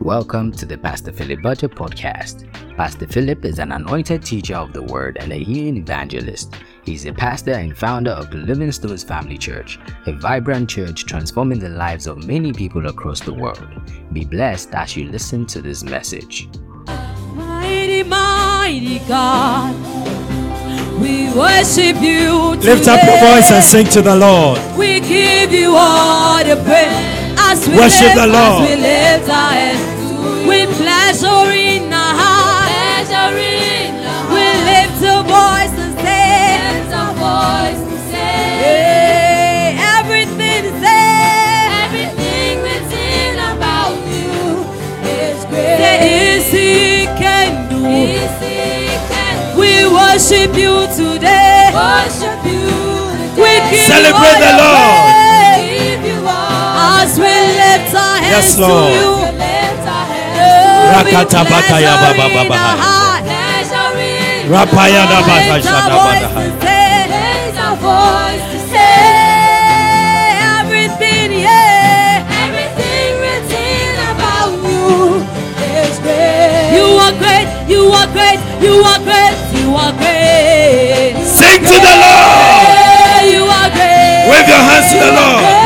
Welcome to the Pastor Philip Budget Podcast. Pastor Philip is an anointed teacher of the word and a healing evangelist. He's a pastor and founder of the Living Stones Family Church, a vibrant church transforming the lives of many people across the world. Be blessed as you listen to this message. Mighty, mighty God, we worship you. Lift up your voice and sing to the Lord. We give you all the praise as we Worship lift, the Lord. As we lift our hands with pleasure in our heart. Pleasure in our We lift a voice and say, lift a voice and say, hey, everything say, everything written about you is great. Say, easy can do. Easy can do. We worship you today. Worship you. We give Celebrate the all Lord. As we lift our hands Yes, Lord. to you. Rakata oh, bakaya baba baba. Rapaya da baka shada bada. Everything, yeah. Everything written about you is great. You are great. You are great. You are great. You are great. Sing to the Lord. You are great. Wave your hands to the Lord.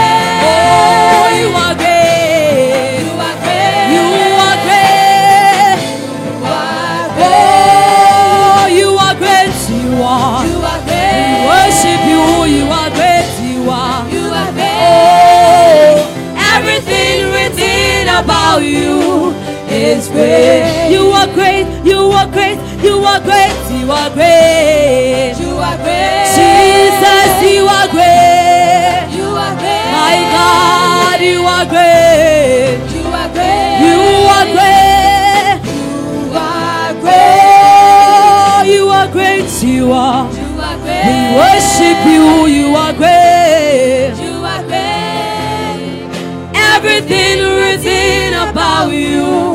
Great. You are great. You are great. You are great. You are great. You are great. Jesus, you are great. You are great. My God, you are great. You are great. You are great. You are oh, great. You are great. You are. You are great. We worship you. You are great. You are great. Everything written about you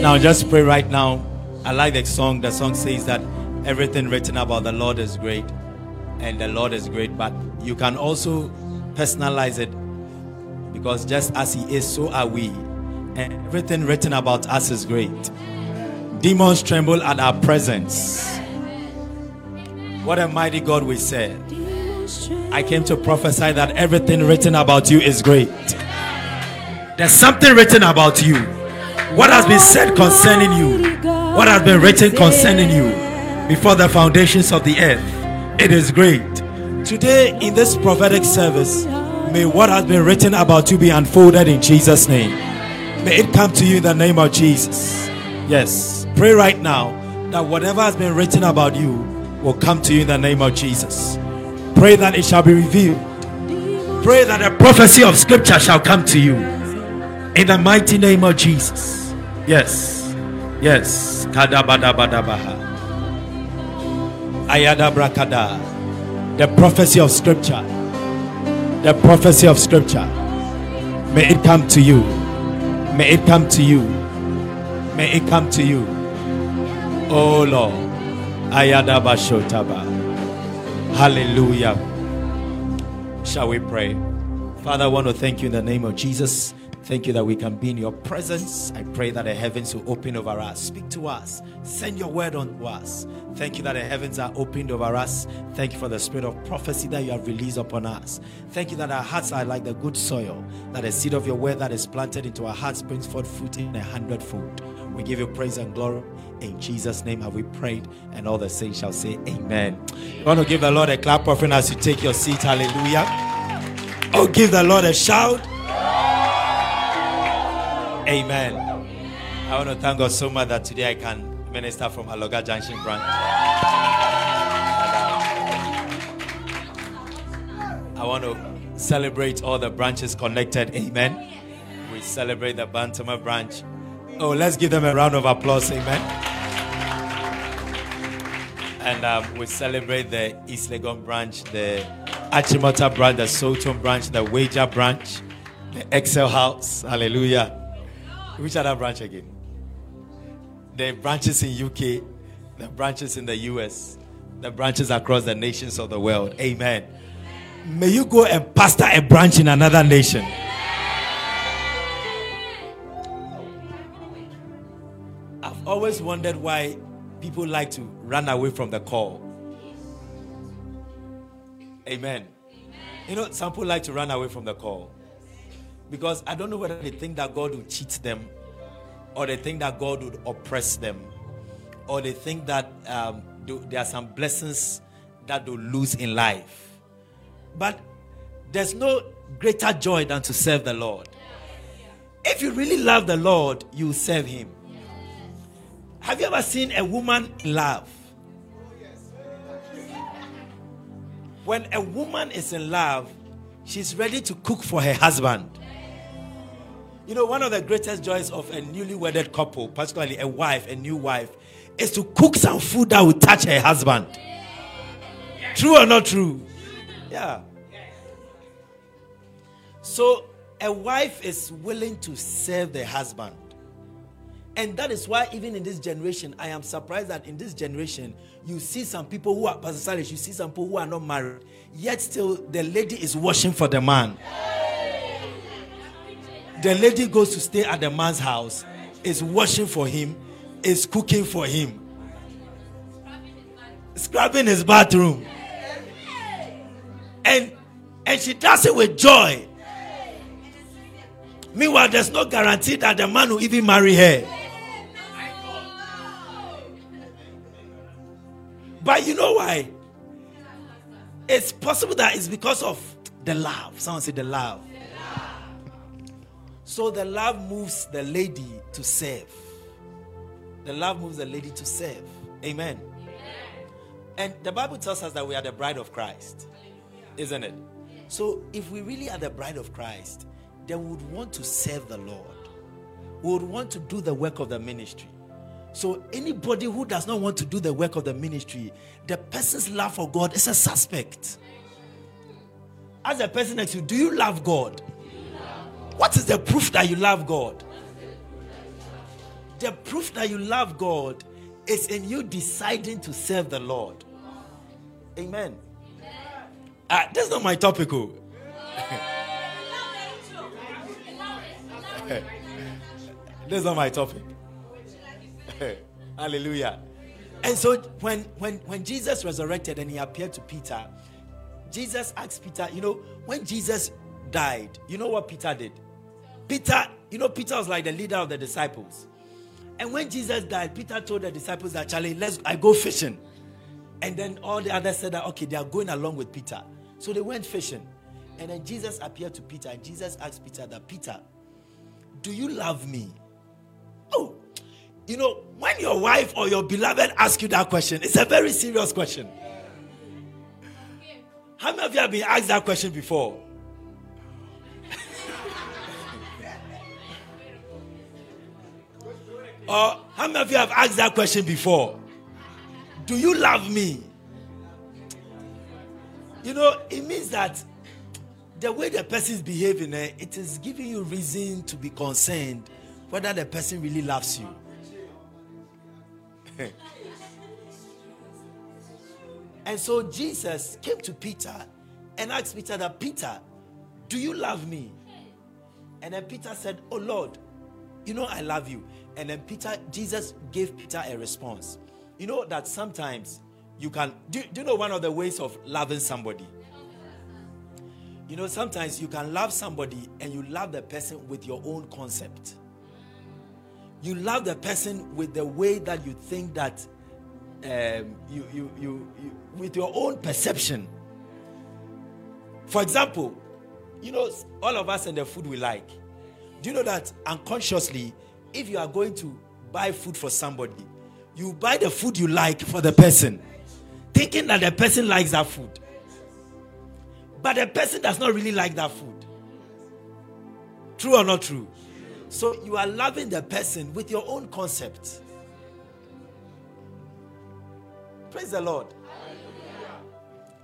Now just pray right now. I like the song. The song says that everything written about the Lord is great. And the Lord is great. But you can also personalize it. Because just as He is, so are we. And everything written about us is great. Demons tremble at our presence. What a mighty God we serve. I came to prophesy that everything written about you is great. There's something written about you. What has been said concerning you? What has been written concerning you before the foundations of the earth? It is great. Today, in this prophetic service, may what has been written about you be unfolded in Jesus' name. May it come to you in the name of Jesus. Yes. Pray right now that whatever has been written about you will come to you in the name of Jesus. Pray that it shall be revealed. Pray that the prophecy of scripture shall come to you in the mighty name of Jesus. Yes. Yes. The prophecy of scripture. The prophecy of scripture. May it come to you. May it come to you. May it come to you. Oh Lord. Ayada bashotaba. Hallelujah. Shall we pray? Father, I want to thank you in the name of Jesus. Thank you that we can be in your presence. I pray that the heavens will open over us. Speak to us. Send your word unto us. Thank you that the heavens are opened over us. Thank you for the spirit of prophecy that you have released upon us. Thank you that our hearts are like the good soil, that the seed of your word that is planted into our hearts brings forth fruit in a hundredfold. We give you praise and glory. In Jesus' name have we prayed, and all the saints shall say, Amen. You want to give the Lord a clap offering as you take your seat. Hallelujah. Oh, give the Lord a shout. Amen. I want to thank God so much that today I can minister from Aloga Junction branch. I want to celebrate all the branches connected. Amen. We celebrate the Bantama branch. Oh, let's give them a round of applause. Amen. And um, we celebrate the East Legon branch, the Achimota branch, the Sultan branch, the Wager branch, the Excel House. Hallelujah. Which other branch again? The branches in UK, the branches in the US, the branches across the nations of the world. Amen. May you go and pastor a branch in another nation. I've always wondered why people like to run away from the call. Amen. You know, some people like to run away from the call because I don't know whether they think that God will cheat them or they think that God would oppress them or they think that um, there are some blessings that they'll lose in life. But there's no greater joy than to serve the Lord. If you really love the Lord, you serve Him. Have you ever seen a woman in love? When a woman is in love, she's ready to cook for her husband. You know, one of the greatest joys of a newly wedded couple, particularly a wife, a new wife, is to cook some food that will touch her husband. True or not true? Yeah. So a wife is willing to serve the husband. And that is why, even in this generation, I am surprised that in this generation, you see some people who are, Pastor you see some people who are not married, yet still the lady is washing for the man. The lady goes to stay at the man's house, is washing for him, is cooking for him, scrubbing his bathroom. And and she does it with joy. Meanwhile, there's no guarantee that the man will even marry her. But you know why? It's possible that it's because of the love. Someone said the love. So the love moves the lady to serve. The love moves the lady to serve. Amen. And the Bible tells us that we are the bride of Christ, isn't it? So if we really are the bride of Christ, then we would want to serve the Lord. We would want to do the work of the ministry. So anybody who does not want to do the work of the ministry, the person's love for God is a suspect. As a person next to you, do you love God? What is the proof that you love God? The proof that you love God is in you deciding to serve the Lord. Amen. Uh, that's not my topic. Oh. that's not my topic. Hallelujah. And so when when when Jesus resurrected and he appeared to Peter, Jesus asked Peter, you know, when Jesus died, you know what Peter did? Peter, you know, Peter was like the leader of the disciples. And when Jesus died, Peter told the disciples that Charlie, let's I go fishing. And then all the others said that okay, they are going along with Peter. So they went fishing. And then Jesus appeared to Peter, and Jesus asked Peter that Peter, do you love me? Oh, you know, when your wife or your beloved ask you that question, it's a very serious question. How many of you have been asked that question before? Or how many of you have asked that question before? Do you love me? You know, it means that the way the person is behaving, eh, it is giving you reason to be concerned whether the person really loves you. and so Jesus came to Peter and asked Peter that Peter, do you love me? And then Peter said, Oh Lord, you know I love you. And then Peter, Jesus gave Peter a response. You know that sometimes you can do, do you know one of the ways of loving somebody? You know, sometimes you can love somebody and you love the person with your own concept. You love the person with the way that you think that um, you, you, you, you, with your own perception. For example, you know, all of us and the food we like. Do you know that unconsciously, if you are going to buy food for somebody, you buy the food you like for the person, thinking that the person likes that food. But the person does not really like that food. True or not true? So you are loving the person with your own concept. Praise the Lord.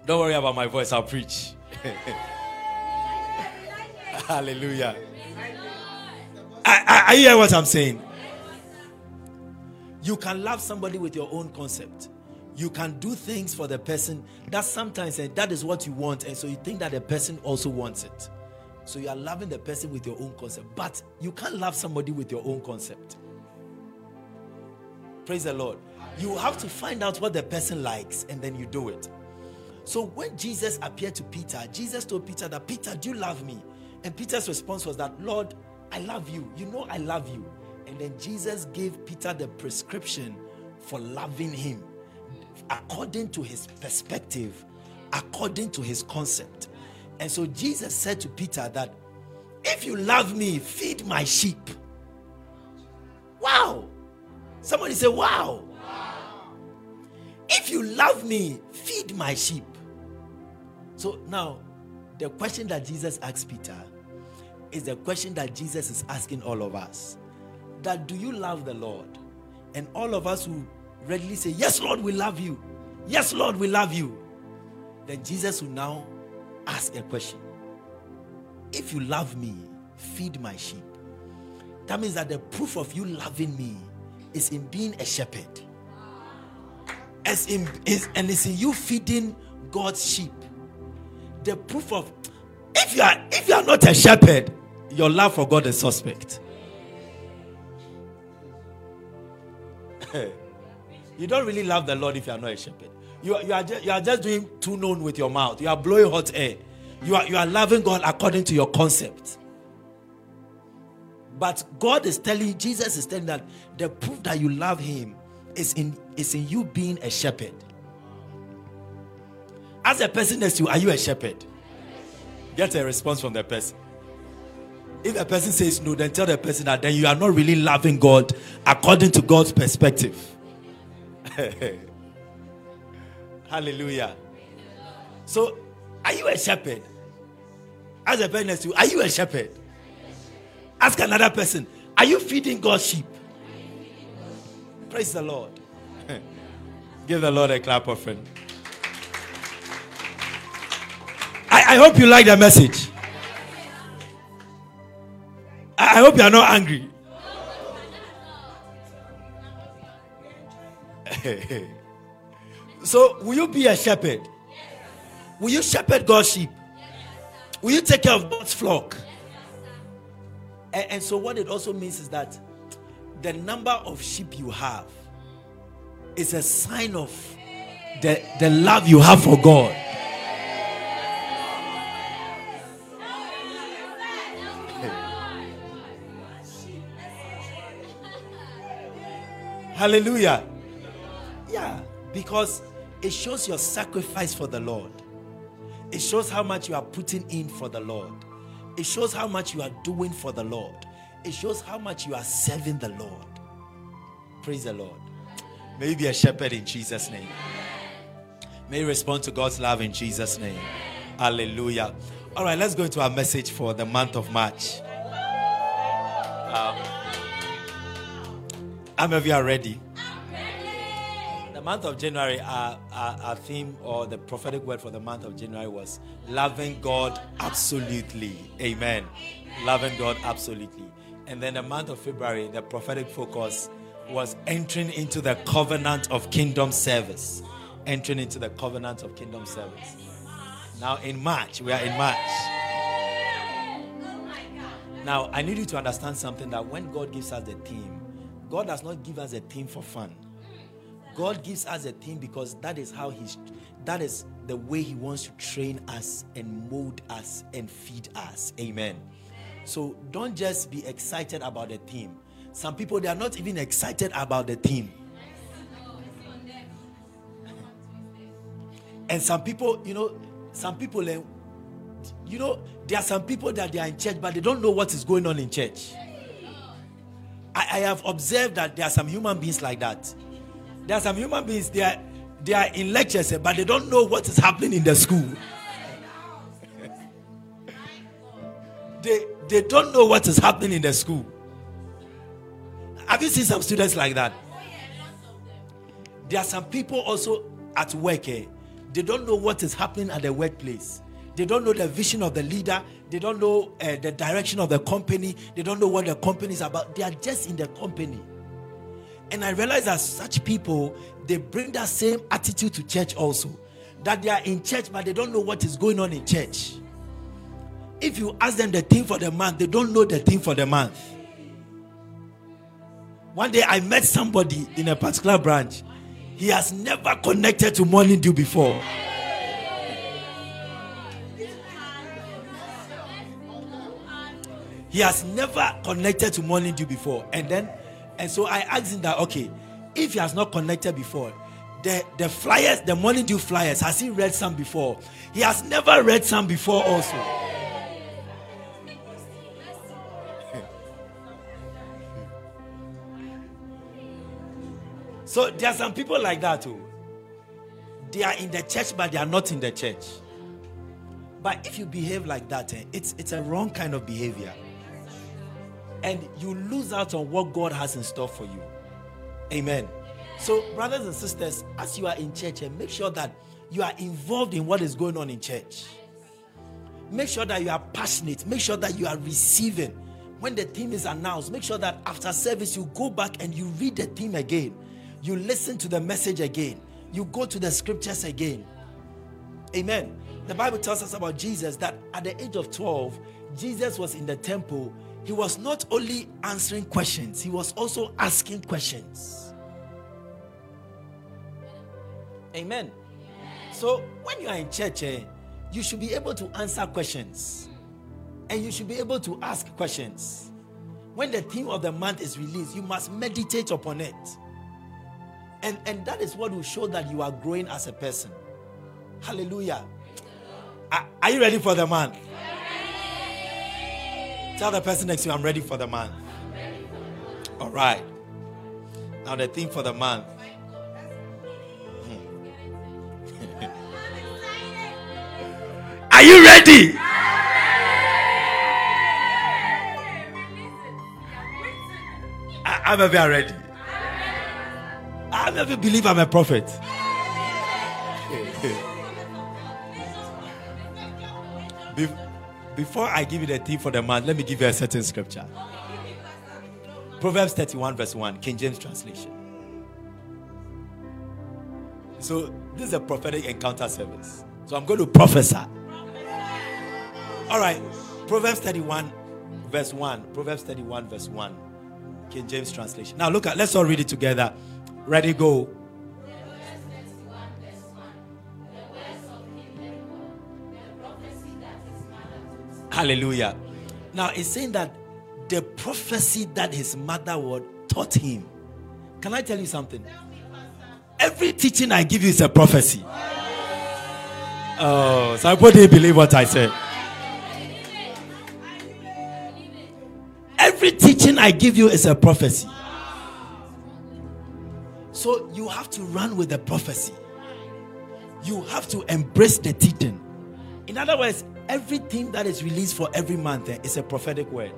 Don't worry about my voice, I'll preach. Hallelujah. I, I, I hear what I'm saying. You can love somebody with your own concept. You can do things for the person that sometimes and that is what you want, and so you think that the person also wants it. So you are loving the person with your own concept, but you can't love somebody with your own concept. Praise the Lord. You have to find out what the person likes and then you do it. So when Jesus appeared to Peter, Jesus told Peter that, Peter, do you love me? And Peter's response was that, Lord, I love you. You know I love you. And then Jesus gave Peter the prescription for loving him according to his perspective, according to his concept. And so Jesus said to Peter that if you love me, feed my sheep. Wow. Somebody say, wow. wow. If you love me, feed my sheep. So now, the question that Jesus asked Peter is the question that Jesus is asking all of us. That do you love the Lord? And all of us who readily say, Yes, Lord, we love you. Yes, Lord, we love you. Then Jesus will now ask a question If you love me, feed my sheep. That means that the proof of you loving me is in being a shepherd. As in, is, and it's in you feeding God's sheep. The proof of if you are if you are not a shepherd, your love for God is suspect. you don't really love the Lord if you are not a shepherd. You are, you are, just, you are just doing too known with your mouth. You are blowing hot air. You are, you are loving God according to your concept. But God is telling, Jesus is telling that the proof that you love Him is in, is in you being a shepherd. As a person next to you, are you a shepherd? Get a response from the person. If a person says no, then tell the person that then you are not really loving God according to God's perspective. Hallelujah. So, are you a shepherd? As a person you, are you a shepherd? Ask another person, are you feeding God's sheep? Praise the Lord. Give the Lord a clap offering. I, I hope you like the message. I, hope you are not angry. so, will you be a shepherd? Will you shepherd God's sheep? Will you take care of God's flock? And, and so, what it also means is that the number of sheep you have is a sign of the, the love you have for God. Hallelujah. Yeah, because it shows your sacrifice for the Lord. It shows how much you are putting in for the Lord. It shows how much you are doing for the Lord. It shows how much you are serving the Lord. Praise the Lord. May you be a shepherd in Jesus' name. May you respond to God's love in Jesus' name. Hallelujah. All right, let's go into our message for the month of March. Um, how many of you are ready? The month of January, our, our, our, theme or the prophetic word for the month of January was loving God absolutely. Amen. Loving God absolutely. And then the month of February, the prophetic focus was entering into the covenant of kingdom service. Entering into the covenant of kingdom service. Now, in March, we are in March. Oh now, I need you to understand something that when God gives us the theme, God does not give us a theme for fun. God gives us a theme because that is how He's, that is the way He wants to train us and mold us and feed us. Amen. So don't just be excited about the theme. Some people, they are not even excited about the theme. And some people, you know, some people, eh, you know, there are some people that they are in church, but they don't know what is going on in church. I, I have observed that there are some human beings like that. There are some human beings, they are, they are in lectures, eh, but they don't know what is happening in the school. they, they don't know what is happening in the school. Have you seen some students like that? There are some people also at work. Eh? They don't know what is happening at the workplace. They don't know the vision of the leader. They don't know uh, the direction of the company. They don't know what the company is about. They are just in the company. And I realize that such people, they bring that same attitude to church also. That they are in church, but they don't know what is going on in church. If you ask them the thing for the month, they don't know the thing for the month. One day I met somebody in a particular branch. He has never connected to morning dew before. He has never connected to morning dew before. And then, and so I asked him that, okay, if he has not connected before, the, the flyers, the morning dew flyers, has he read some before? He has never read some before, also. so there are some people like that too. They are in the church, but they are not in the church. But if you behave like that, eh, it's it's a wrong kind of behavior. And you lose out on what God has in store for you. Amen. So, brothers and sisters, as you are in church, eh, make sure that you are involved in what is going on in church. Make sure that you are passionate. Make sure that you are receiving. When the theme is announced, make sure that after service you go back and you read the theme again. You listen to the message again. You go to the scriptures again. Amen. The Bible tells us about Jesus that at the age of 12, Jesus was in the temple. He was not only answering questions, he was also asking questions. Amen. So when you are in church, eh, you should be able to answer questions and you should be able to ask questions. When the theme of the month is released, you must meditate upon it. And, and that is what will show that you are growing as a person. Hallelujah. Are, are you ready for the month? Tell the person next to you, I'm ready for the month. All right. Now, the theme for the month hmm. Are you ready? I'm a very ready. I never believe I'm a prophet. Before I give you the theme for the month, let me give you a certain scripture. Proverbs 31, verse 1, King James translation. So, this is a prophetic encounter service. So, I'm going to prophesy. All right. Proverbs 31, verse 1. Proverbs 31, verse 1. King James translation. Now, look at, let's all read it together. Ready, go. Hallelujah. Now, it's saying that the prophecy that his mother would taught him. Can I tell you something? Every teaching I give you is a prophecy. Oh, so I didn't believe what I said. Every teaching I give you is a prophecy. So you have to run with the prophecy. You have to embrace the teaching. In other words, everything that is released for every month eh, is a prophetic word.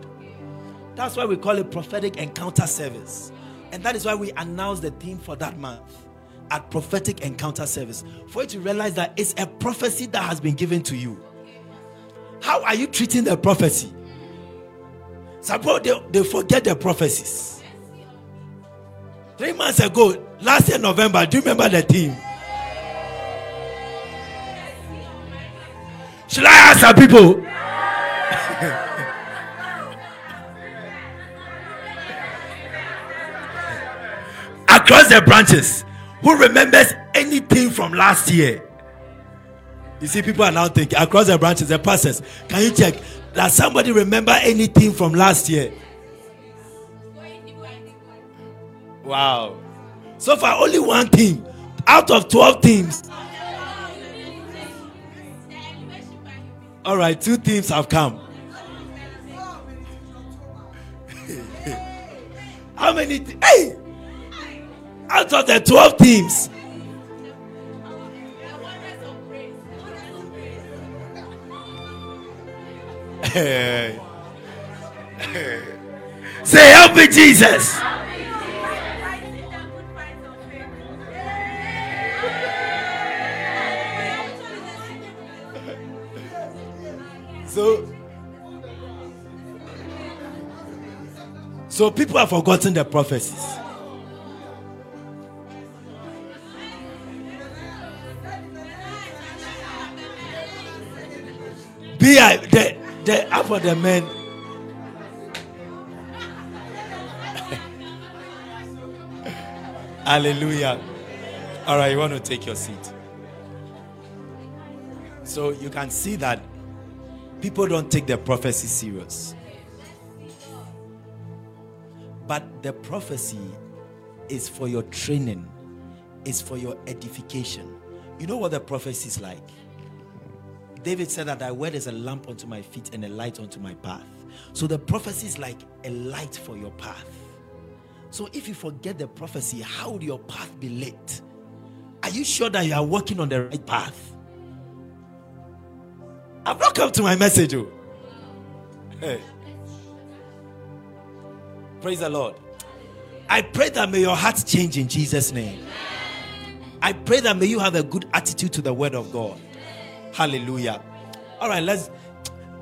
That's why we call it prophetic encounter service. And that is why we announce the theme for that month at prophetic encounter service. For you to realize that it's a prophecy that has been given to you. How are you treating the prophecy? Suppose they, they forget the prophecies. Three months ago, last year November, do you remember the theme? Should I ask some people? Across the branches, who remembers anything from last year? You see, people are now thinking across the branches, the pastors. Can you check? Does somebody remember anything from last year? Wow. So far, only one team out of 12 teams. All right, two teams have come. How many? Te- hey! Out of the 12 teams. Say, help me, Jesus. So, so people have forgotten the prophecies. Be I the the app of the men. Hallelujah. All right, you want to take your seat. So you can see that people don't take the prophecy serious. But the prophecy is for your training, is for your edification. You know what the prophecy is like? David said that thy word is a lamp unto my feet and a light unto my path. So the prophecy is like a light for your path. So if you forget the prophecy, how would your path be lit? Are you sure that you are walking on the right path? I've not come to my message. Oh. Hey. Praise the Lord. I pray that may your heart change in Jesus' name. I pray that may you have a good attitude to the word of God. Hallelujah. All right, let's.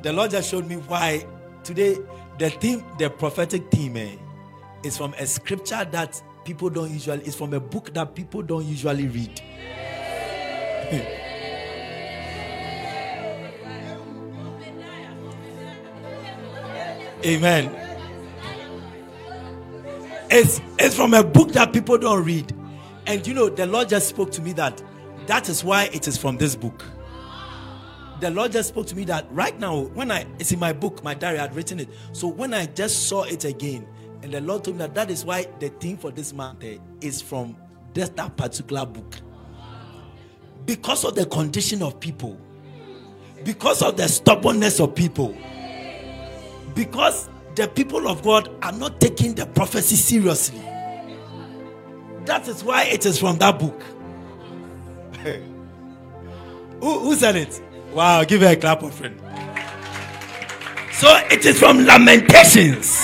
The Lord just showed me why today the theme, the prophetic theme, eh, is from a scripture that people don't usually. It's from a book that people don't usually read. Amen. It's, it's from a book that people don't read. And you know, the Lord just spoke to me that that is why it is from this book the Lord just spoke to me that right now, when I it's in my book, my diary, I had written it. So when I just saw it again, and the Lord told me that that is why the theme for this month is from that, that particular book. Because of the condition of people, because of the stubbornness of people, because the people of God are not taking the prophecy seriously. That is why it is from that book. who, who said it? Wow, give her a clap of friend. So it is from Lamentations.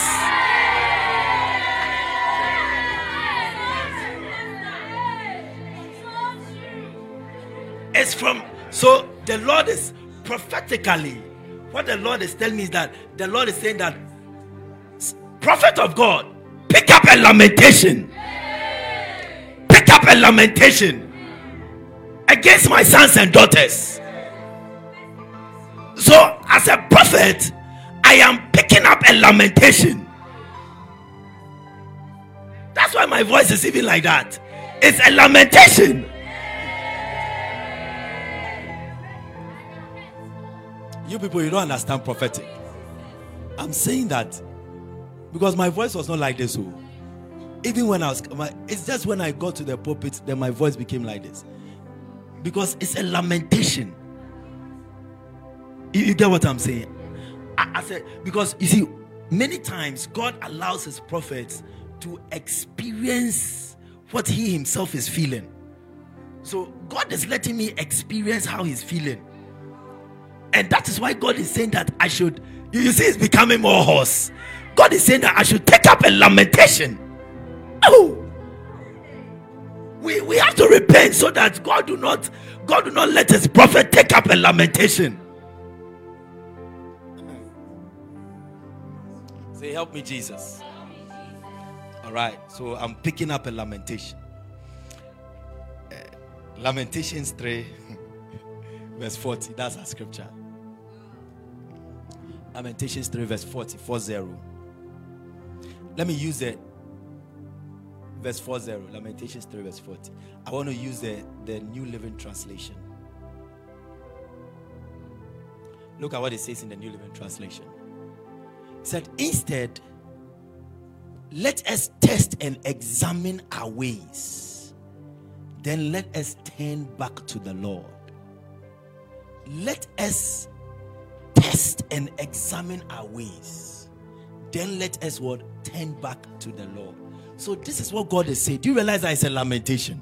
It's from so the Lord is prophetically what the Lord is telling me is that the Lord is saying that prophet of God, pick up a lamentation. Pick up a lamentation against my sons and daughters. So, as a prophet, I am picking up a lamentation. That's why my voice is even like that. It's a lamentation. You people, you don't understand prophetic. I'm saying that because my voice was not like this. Oh. even when I was, it's just when I got to the pulpit, then my voice became like this. Because it's a lamentation. You, you get what I'm saying? I, I said, because you see, many times God allows his prophets to experience what he himself is feeling. So God is letting me experience how he's feeling. And that is why God is saying that I should, you see, it's becoming more hoarse. God is saying that I should take up a lamentation. Oh, we, we have to repent so that God do not God do not let his prophet take up a lamentation. Say, help me, Jesus. All right, so I'm picking up a lamentation. Uh, Lamentations 3, verse 40. That's our scripture. Lamentations 3, verse 40, 40. Let me use it. Verse 40. Lamentations 3, verse 40. I want to use the, the New Living Translation. Look at what it says in the New Living Translation It said, Instead, let us test and examine our ways. Then let us turn back to the Lord. Let us test and examine our ways. Then let us what turn back to the Lord. So this is what God is saying. Do you realize that it's a lamentation?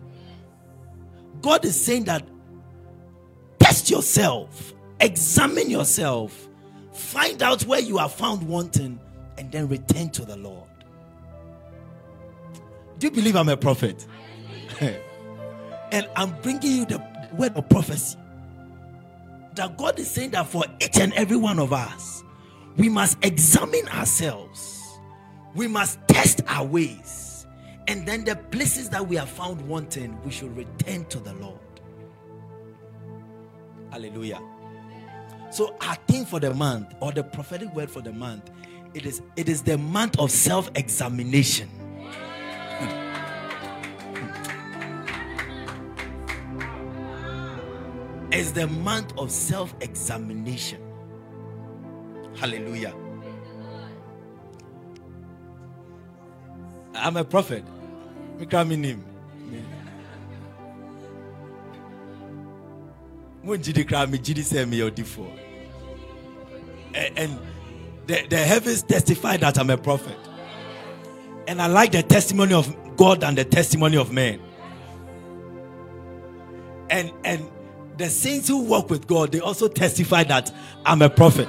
God is saying that test yourself, examine yourself, Find out where you are found wanting and then return to the Lord. Do you believe I'm a prophet? and I'm bringing you the word of prophecy. That God is saying that for each and every one of us, we must examine ourselves, we must test our ways, and then the places that we are found wanting, we should return to the Lord. Hallelujah. So our theme for the month, or the prophetic word for the month, it is it is the month of self-examination. Is the month of self examination. Hallelujah. I'm a prophet. And the, the heavens testify that I'm a prophet. And I like the testimony of God and the testimony of men. And and the saints who walk with God, they also testify that I'm a prophet.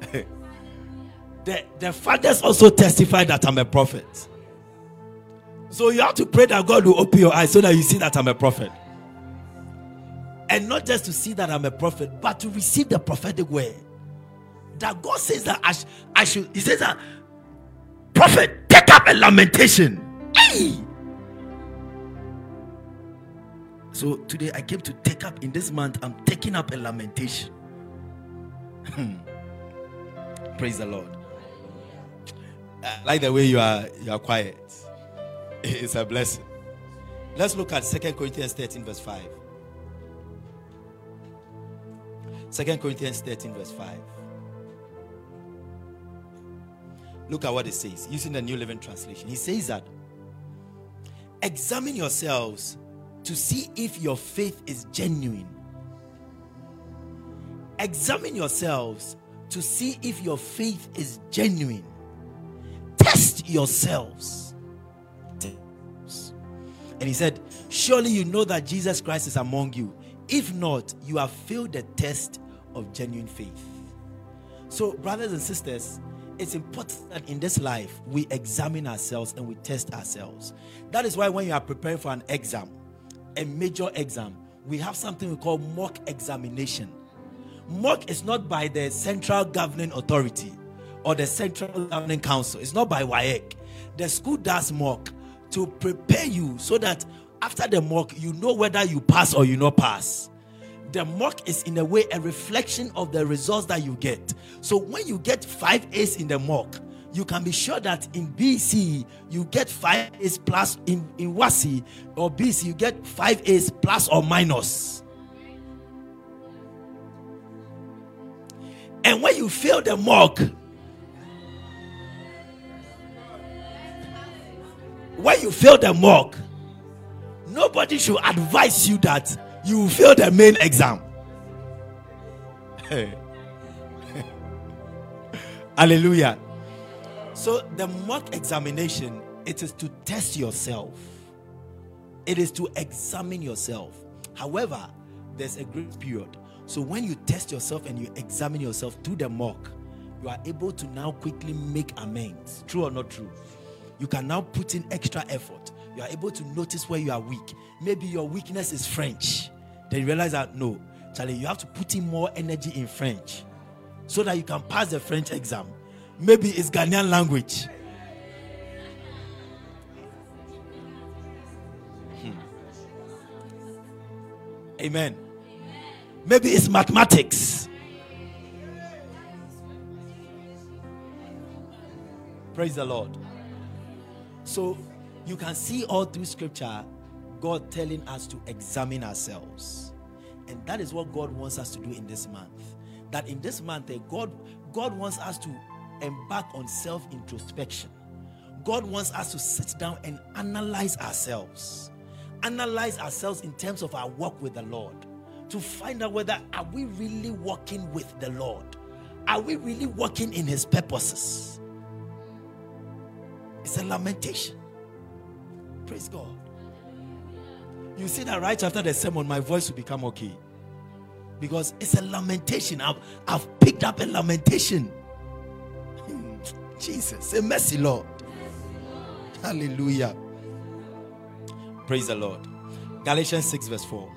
the, the fathers also testify that I'm a prophet. So you have to pray that God will open your eyes so that you see that I'm a prophet. And not just to see that I'm a prophet, but to receive the prophetic word. That God says that I, sh- I should, He says that, prophet, take up a lamentation. Hey! So today I came to take up in this month, I'm taking up a lamentation. Hmm. Praise the Lord. I like the way you are you are quiet. It's a blessing. Let's look at Second Corinthians 13, verse 5. 2 Corinthians 13, verse 5. Look at what it says using the New Living Translation. He says that examine yourselves to see if your faith is genuine. Examine yourselves to see if your faith is genuine. Test yourselves. And he said, Surely you know that Jesus Christ is among you. If not, you have failed the test of genuine faith. So, brothers and sisters, it's important that in this life we examine ourselves and we test ourselves. That is why when you are preparing for an exam, a major exam, we have something we call mock examination. Mock is not by the central governing authority or the central governing council, it's not by WAEC. The school does mock to prepare you so that after the mock, you know whether you pass or you not pass the mock is in a way a reflection of the results that you get. So when you get five A's in the mock, you can be sure that in BECE you get five A's plus in, in WASSCE or BECE you get five A's plus or minus. And when you fail the mock, when you fail the mock, nobody should advise you that you fail the main exam. Hallelujah. So the mock examination it is to test yourself. It is to examine yourself. However, there's a grace period. So when you test yourself and you examine yourself through the mock, you are able to now quickly make amends. True or not true? You can now put in extra effort. You are able to notice where you are weak. Maybe your weakness is French. Then you realize that no, Charlie, you have to put in more energy in French so that you can pass the French exam. Maybe it's Ghanaian language. Hmm. Amen. Maybe it's mathematics. Praise the Lord. So you can see all through scripture God telling us to examine ourselves. And that is what God wants us to do in this month. That in this month, eh, God, God wants us to embark on self introspection. God wants us to sit down and analyze ourselves. Analyze ourselves in terms of our walk with the Lord. To find out whether are we really walking with the Lord? Are we really walking in his purposes? It's a lamentation. Praise God. You see that right after the sermon, my voice will become okay. Because it's a lamentation. I've, I've picked up a lamentation. Jesus, a mercy, Lord. Hallelujah. Praise the Lord. Galatians 6, verse 4.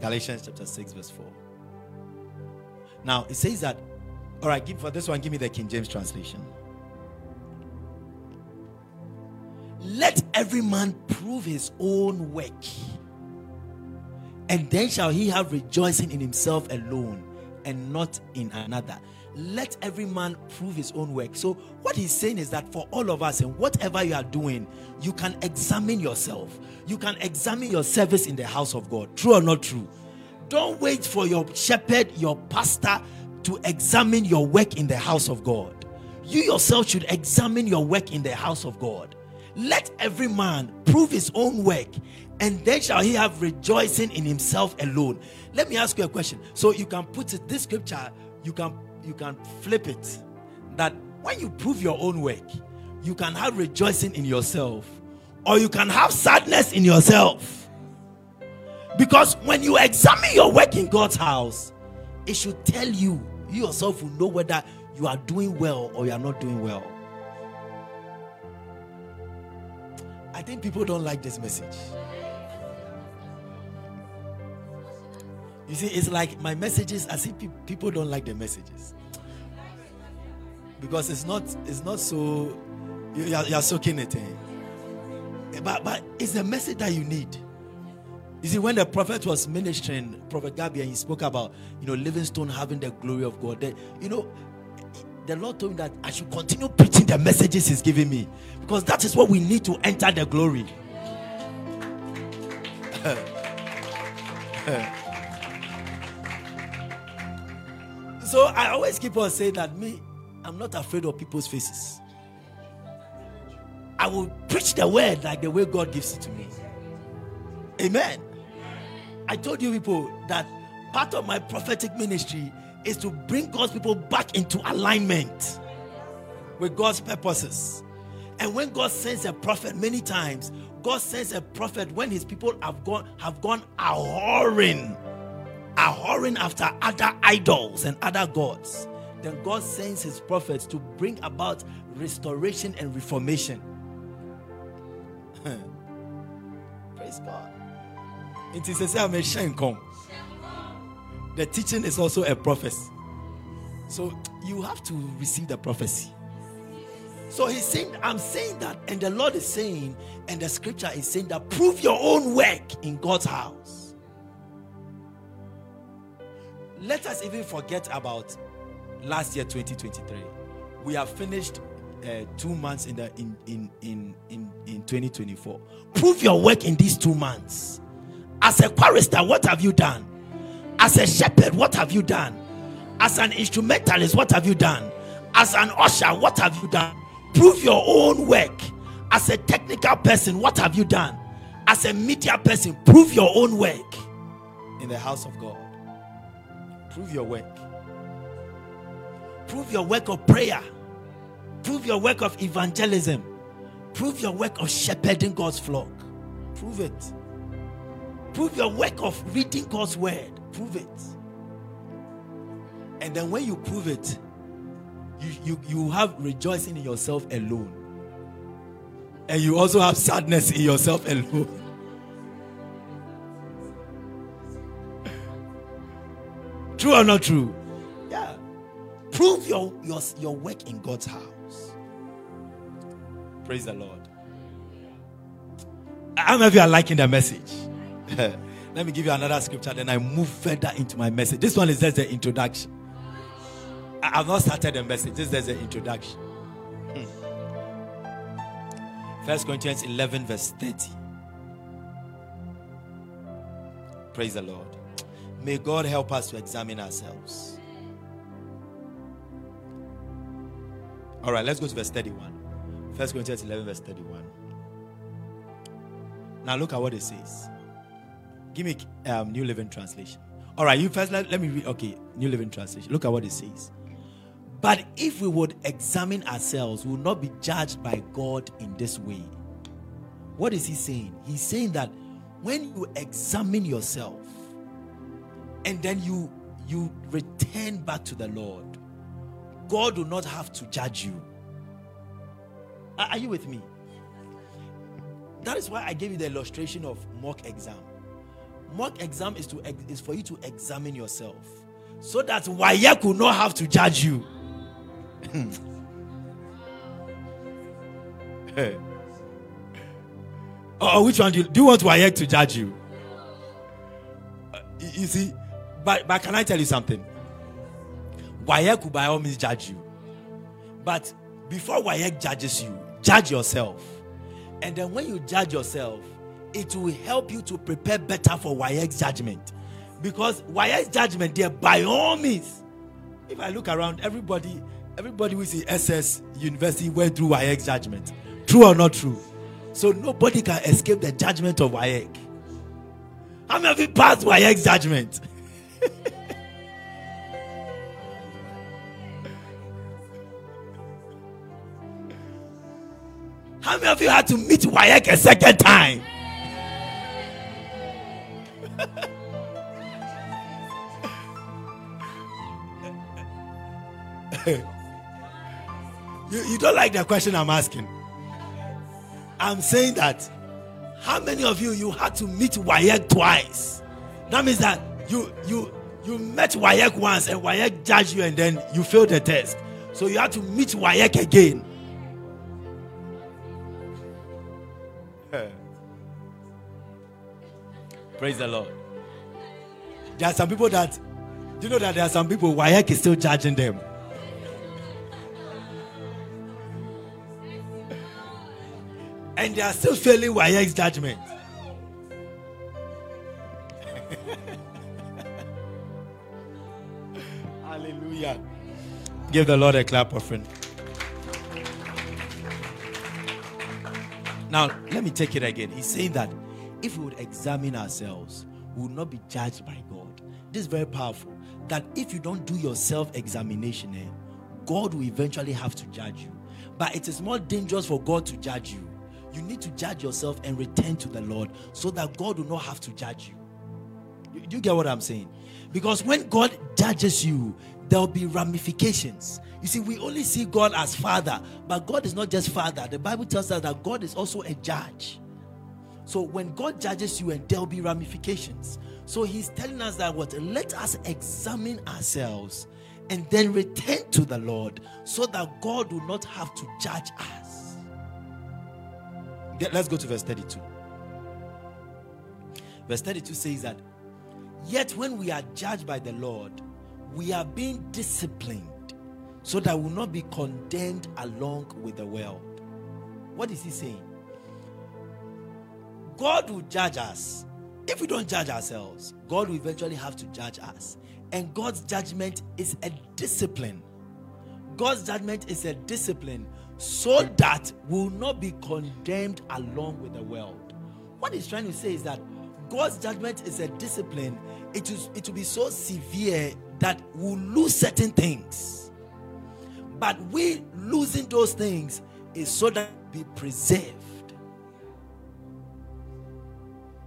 Galatians chapter 6, verse 4. Now it says that, all right, give for this one, give me the King James translation. Let every man prove his own work, and then shall he have rejoicing in himself alone, and not in another. Let every man prove his own work. So, what he's saying is that for all of us, and whatever you are doing, you can examine yourself. You can examine your service in the house of God. True or not true? Don't wait for your shepherd, your pastor, to examine your work in the house of God. You yourself should examine your work in the house of God. Let every man prove his own work, and then shall he have rejoicing in himself alone. Let me ask you a question. So you can put it this scripture, you can you can flip it that when you prove your own work, you can have rejoicing in yourself, or you can have sadness in yourself. Because when you examine your work in God's house, it should tell you, you yourself will know whether you are doing well or you are not doing well. I think people don't like this message. You see, it's like my messages, as if people don't like the messages. Because it's not, it's not so, you are, you are soaking it in. Eh, but, but it's a message that you need. You see, when the prophet was ministering, Prophet and he spoke about, you know, Livingstone having the glory of God, that, you know, the Lord told me that I should continue preaching the messages He's giving me because that is what we need to enter the glory. Eh, eh. So I always keep on saying that me, I'm not afraid of people's faces. I will preach the word like the way God gives it to me. Amen. I told you people that part of my prophetic ministry is to bring God's people back into alignment with God's purposes. And when God sends a prophet, many times God sends a prophet when his people have gone have gone a whoring, a whoring after other idols and other gods. Then God sends his prophets to bring about restoration and reformation. Praise God. It is a say, the teaching is also a prophecy. So you have to receive the prophecy. So he's saying, I'm saying that, and the Lord is saying, and the scripture is saying that prove your own work in God's house. Let us even forget about last year, 2023. We have finished uh, two months in the in, in in in in 2024. Prove your work in these two months. As a chorister, what have you done? As a shepherd, what have you done? As an instrumentalist, what have you done? As an usher, what have you done? Prove your own work. As a technical person, what have you done? As a media person, prove your own work in the house of God. Prove your work. Prove your work of prayer. Prove your work of evangelism. Prove your work of shepherding God's flock. Prove it. Prove your work of reading God's word prove it. And then when you prove it, you, you, you have rejoicing in yourself alone. And you also have sadness in yourself alone. True or not true? Yeah. Prove your, your, your work in God's house. Praise the Lord. How many of you are liking the message? Let me give you another scripture, then I move further into my message. This one is just the introduction. I have not started the message, this is the introduction. Hmm. First Corinthians 11, verse 30. Praise the Lord. May God help us to examine ourselves. All right, let's go to verse 31. First Corinthians 11, verse 31. Now look at what it says. Give me um, New Living Translation. All right, you first let, let me read. Okay, New Living Translation. Look at what it says. But if we would examine ourselves, we will not be judged by God in this way. What is he saying? He's saying that when you examine yourself and then you you return back to the Lord, God will not have to judge you. Are you with me? That is why I gave you the illustration of mock exam. Mock exam is to is for you to examine yourself, so that WAEC will not have to judge you. hey. Oh, which one do you, do you want WAEC to judge you? Uh, you see, but but can I tell you something? WAEC will by all means judge you. But before WAEC judges you, judge yourself. And then when you judge yourself, it will help you to prepare better for WAEC judgment. Because WAEC judgment, there by all means, if I look around, everybody, everybody who is in SS University went through WAEC judgment. True or not true? So nobody can escape the judgment of WAEC. How many of you passed WAEC judgment? How many of you had to meet WAEC a second time? you, you don't like the question I'm asking. I'm saying that how many of you you had to meet WAEC twice? That means that you you you met WAEC once and WAEC judged you and then you failed the test. So you had to meet WAEC again. Praise the Lord. There are some people that do you know that there are some people WAEC is still judging them. and they are still failing WAEC's judgment. Hallelujah. Give the Lord a clap offering. Now, let me take it again. He's saying that if we would examine ourselves, we will not be judged by God. This is very powerful. That if you don't do your self examination, eh, God will eventually have to judge you. But it is more dangerous for God to judge you. You need to judge yourself and return to the Lord so that God will not have to judge you. Do you get what I'm saying? Because when God judges you, there will be ramifications. You see, we only see God as Father, but God is not just Father. The Bible tells us that God is also a judge. So when God judges you, and there will be ramifications. So He's telling us that what? Let us examine ourselves and then return to the Lord so that God will not have to judge us. Let's go to verse 32. Verse 32 says that, Yet when we are judged by the Lord, we are being disciplined so that we will not be condemned along with the world. What is he saying? God will judge us. If we don't judge ourselves, God will eventually have to judge us. And God's judgment is a discipline. God's judgment is a discipline so that we will not be condemned along with the world. What he's trying to say is that God's judgment is a discipline. It, is, it will be so severe that we'll lose certain things. But we losing those things is so that we preserved.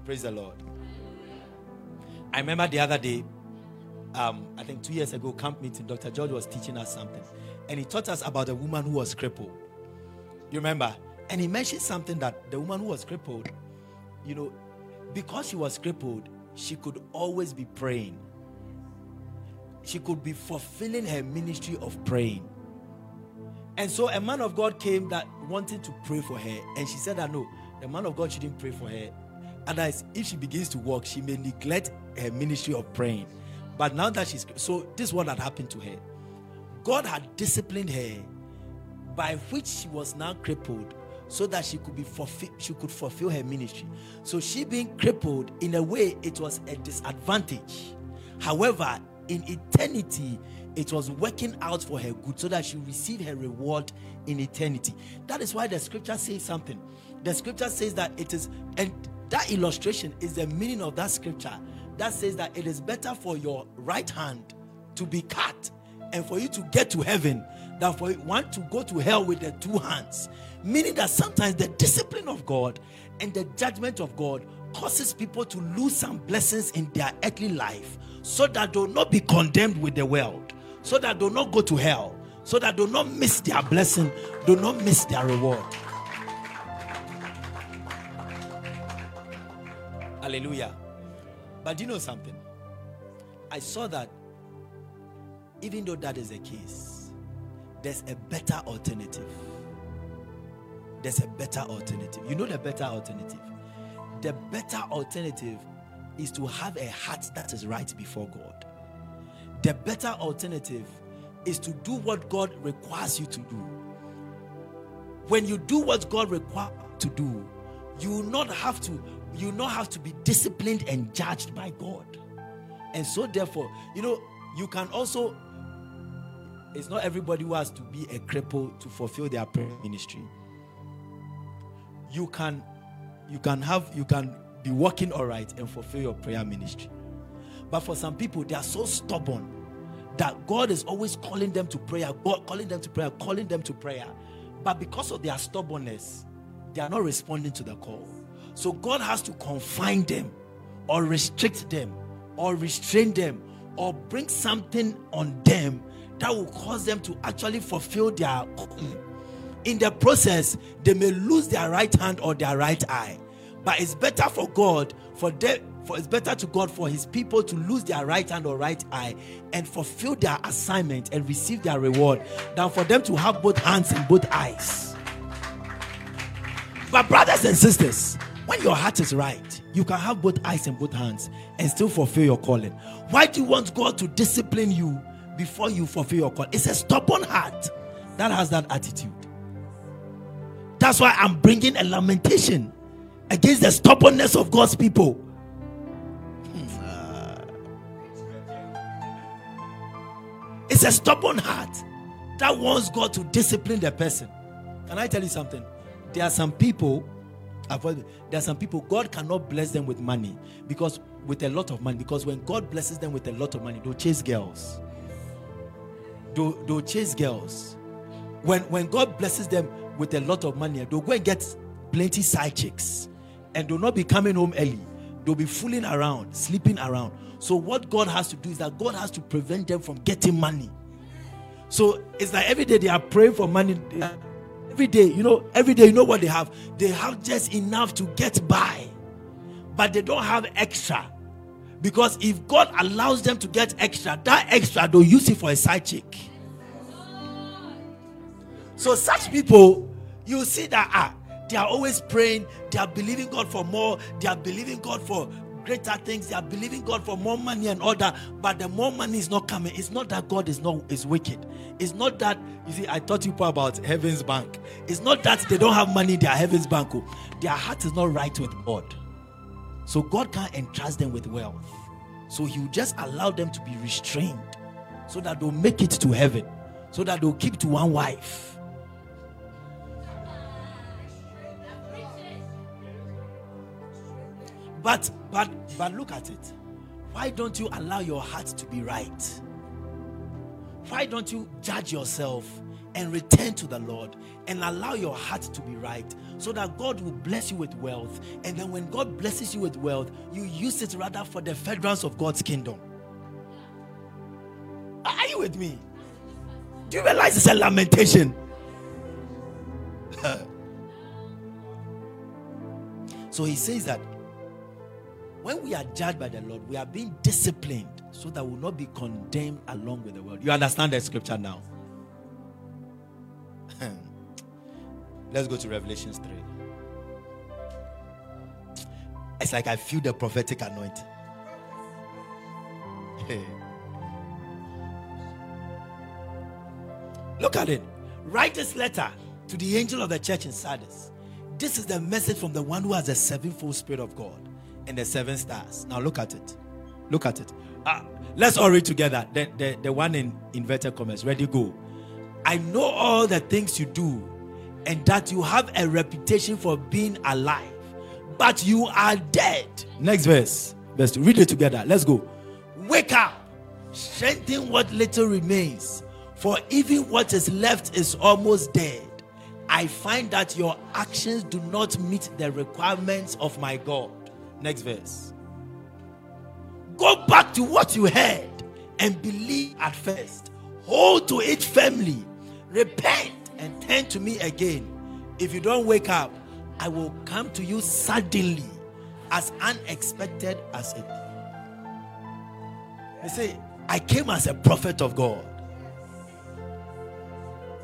Praise the Lord. I remember the other day, um, I think two years ago, camp meeting, Dr. George was teaching us something. And he taught us about a woman who was crippled. You remember? And he mentioned something that the woman who was crippled, you know, because she was crippled, she could always be praying. She could be fulfilling her ministry of praying. And so a man of God came that wanted to pray for her. And she said that no, the man of God shouldn't pray for her. Otherwise, if she begins to walk, she may neglect her ministry of praying. But now that she's so, this is what had happened to her. God had disciplined her by which she was now crippled so that she could be fulfill, she could fulfill her ministry. So she being crippled in a way it was a disadvantage. However, in eternity it was working out for her good so that she received her reward in eternity. That is why the scripture says something. The scripture says that it is and that illustration is the meaning of that scripture that says that it is better for your right hand to be cut and for you to get to heaven than for you want to go to hell with the two hands. Meaning that sometimes the discipline of God and the judgment of God causes people to lose some blessings in their earthly life so that they will not be condemned with the world, so that they will not go to hell, so that they will not miss their blessing, do not miss their reward. Hallelujah. But you know something? I saw that even though that is the case, there's a better alternative. There's a better alternative. You know the better alternative? The better alternative is to have a heart that is right before God. The better alternative is to do what God requires you to do. When you do what God requires to do, you will not have to you not have to be disciplined and judged by God. And so therefore, you know, you can also it's not everybody who has to be a cripple to fulfill their prayer ministry. You can you can have you can be working all right and fulfill your prayer ministry. But for some people, they are so stubborn that God is always calling them to prayer, God calling them to prayer, calling them to prayer. But because of their stubbornness, they are not responding to the call. So God has to confine them or restrict them or restrain them or bring something on them that will cause them to actually fulfill their in the process they may lose their right hand or their right eye. But it's better for god for them for it's better to god for his people to lose their right hand or right eye and fulfill their assignment and receive their reward than for them to have both hands and both eyes. But brothers and sisters when your heart is right you can have both eyes and both hands and still fulfill your calling why do you want god to discipline you before you fulfill your call. It's a stubborn heart that has that attitude. That's why I'm bringing a lamentation against the stubbornness of God's people. Hmm. It's a stubborn heart that wants God to discipline the person. Can I tell you something? There are some people, there are some people, God cannot bless them with money because with a lot of money. Because when God blesses them with a lot of money, they'll chase girls they'll, they'll chase girls. When, when God blesses them with a lot of money, they'll go and get plenty side chicks and they'll not be coming home early. They'll be fooling around, sleeping around. So, what God has to do is that God has to prevent them from getting money. So, it's like every day they are praying for money. Every day, you know, every day, you know what they have? They have just enough to get by, but they don't have extra. Because if God allows them to get extra, that extra they'll use it for a side chick. So such people, you see that ah, they are always praying, they are believing God for more, they are believing God for greater things, they are believing God for more money and all that. But the more money is not coming. It's not that God is not is wicked. It's not that you see, I taught you about Heaven's Bank. It's not that they don't have money, they are Heaven's Bank. Oh. Their heart is not right with God. So God can't entrust them with wealth. So He will just allow them to be restrained so that they'll make it to heaven, so that they'll keep to one wife. But but but look at it. Why don't you allow your heart to be right? Why don't you judge yourself and return to the Lord and allow your heart to be right so that God will bless you with wealth. And then when God blesses you with wealth, you use it rather for the furtherance of God's kingdom. Are you with me? Do you realize it's a lamentation? so he says that when we are judged by the Lord, we are being disciplined so that we will not be condemned along with the world. You understand the scripture now? Let's go to Revelations 3. It's like I feel the prophetic anointing. Look at it. Write this letter to the angel of the church in Sardis. This is the message from the one who has the sevenfold spirit of God and the seven stars. Now look at it. Look at it. Uh, let's all read together. The, the, the one in inverted commas. Ready, go. I know all the things you do and that you have a reputation for being alive, but you are dead. Next verse. Verse two. Read it together. Let's go. Wake up, strengthen what little remains, for even what is left is almost dead. I find that your actions do not meet the requirements of my God. Next verse. Go back to what you heard and believe at first. Hold to it firmly. Repent and turn to me again. If you don't wake up, I will come to you suddenly, as unexpected as it. You see, I came as a prophet of God.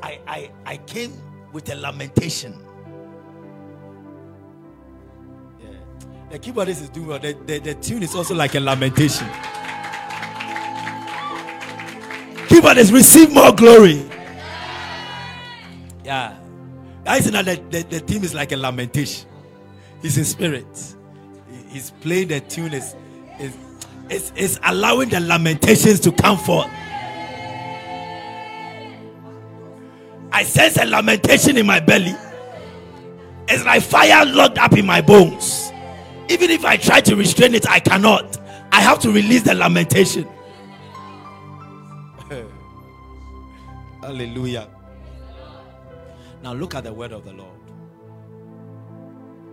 I, I, I came with a lamentation. The keyboardist is doing well. The, the, the tune is also like a lamentation. Keyboardist, receive more glory. Yeah. I see that the, the, the theme is like a lamentation. He's in spirit. He's playing the tune. Is is is is allowing the lamentations to come forth. I sense a lamentation in my belly. It's like fire locked up in my bones. Even if I try to restrain it, I cannot. I have to release the lamentation. Hallelujah. Now look at the word of the Lord.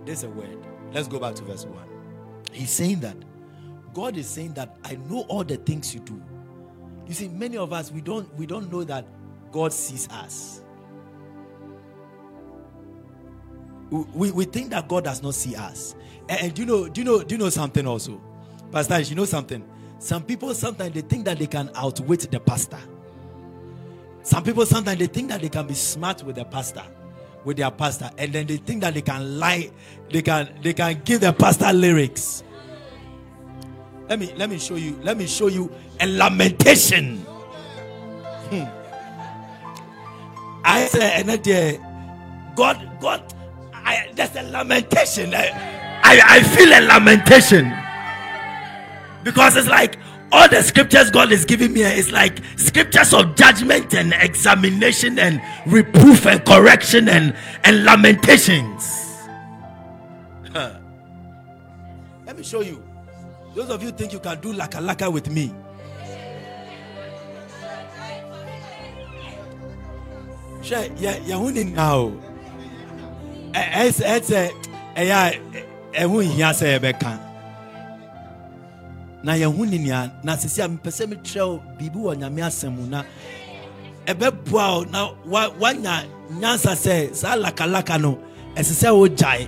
There's a word. Let's go back to verse 1. He's saying that God is saying that I know all the things you do. You see, many of us we don't we don't know that God sees us. We, we think that God does not see us. And, and do you know, do you know, do you know something also? Pastor, you know something? Some people sometimes they think that they can outwit the pastor. Some people sometimes they think that they can be smart with the pastor, with their pastor, and then they think that they can lie, they can they can give the pastor lyrics. Let me let me show you, let me show you a lamentation. Hmm. I said, and God, God, I, there's a lamentation. I, I, feel a lamentation because it's like all the scriptures God is giving me is like scriptures of judgment and examination and reproof and correction and, and lamentations. Let me show you. Those of you think you can do laka laka with me. Yeah, yeah, now. Ɛsɛ ɛyɛ ɛho nhia sɛ yɛbɛka na yɛho ne nea na sisi a mpɛ sɛ metrɛw biribi wɔ nyame asɛm mu na ɛbɛboa o na wanya nyansa sɛ saa lakalaka no ɛsɛ sɛ wogyae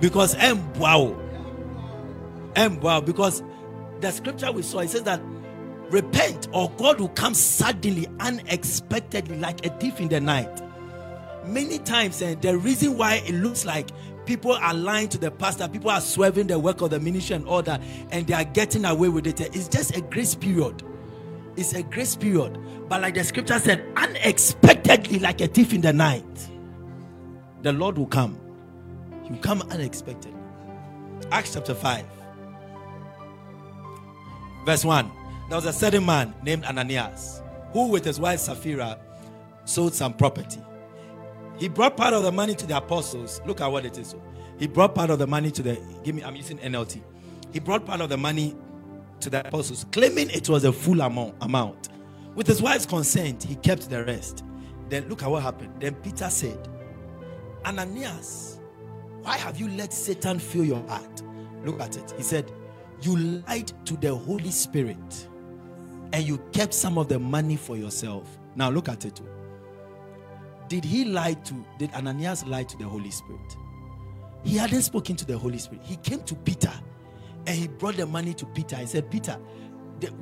because ɛmboa o. Ɛmboa o because the scripture we saw it says that repent or God will come suddenly unexpectedly like a thief in the night many times and the reason why it looks like people are lying to the pastor people are swerving the work of the ministry and all that and they are getting away with it eh, it's just a grace period. It's a grace period. But like the scripture said unexpectedly like a thief in the night the lord will come. He will come unexpectedly. Acts chapter 5 verse 1 there was a certain man named ananias who with his wife sapphira sold some property he brought part of the money to the apostles. Look at what it is. He brought part of the money to the. Give me. I'm using NLT. He brought part of the money to the apostles, claiming it was a full amount. Amount. With his wife's consent, he kept the rest. Then look at what happened. Then Peter said, Ananias, why have you let Satan fill your heart? Look at it. He said, You lied to the Holy Spirit and you kept some of the money for yourself. Now look at it. Did he lie to, did Ananias lie to the Holy Spirit? He hadn't spoken to the Holy Spirit. He came to Peter and he brought the money to Peter. He said, Peter,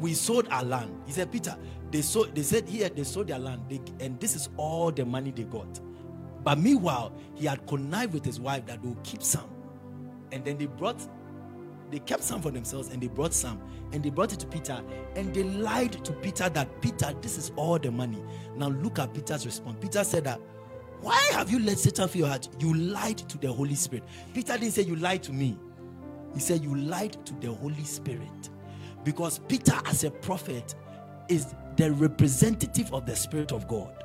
we sold our land. He said, Peter, they sold, they said here they sold their land, they, and this is all the money they got. But meanwhile, he had connived with his wife that they keep some. And then they brought they kept some for themselves and they brought some and they brought it to Peter and they lied to Peter that Peter, this is all the money. Now look at Peter's response. Peter said that, Why have you let Satan fill your heart? You lied to the Holy Spirit. Peter didn't say you lied to me, he said you lied to the Holy Spirit. Because Peter, as a prophet, is the representative of the Spirit of God.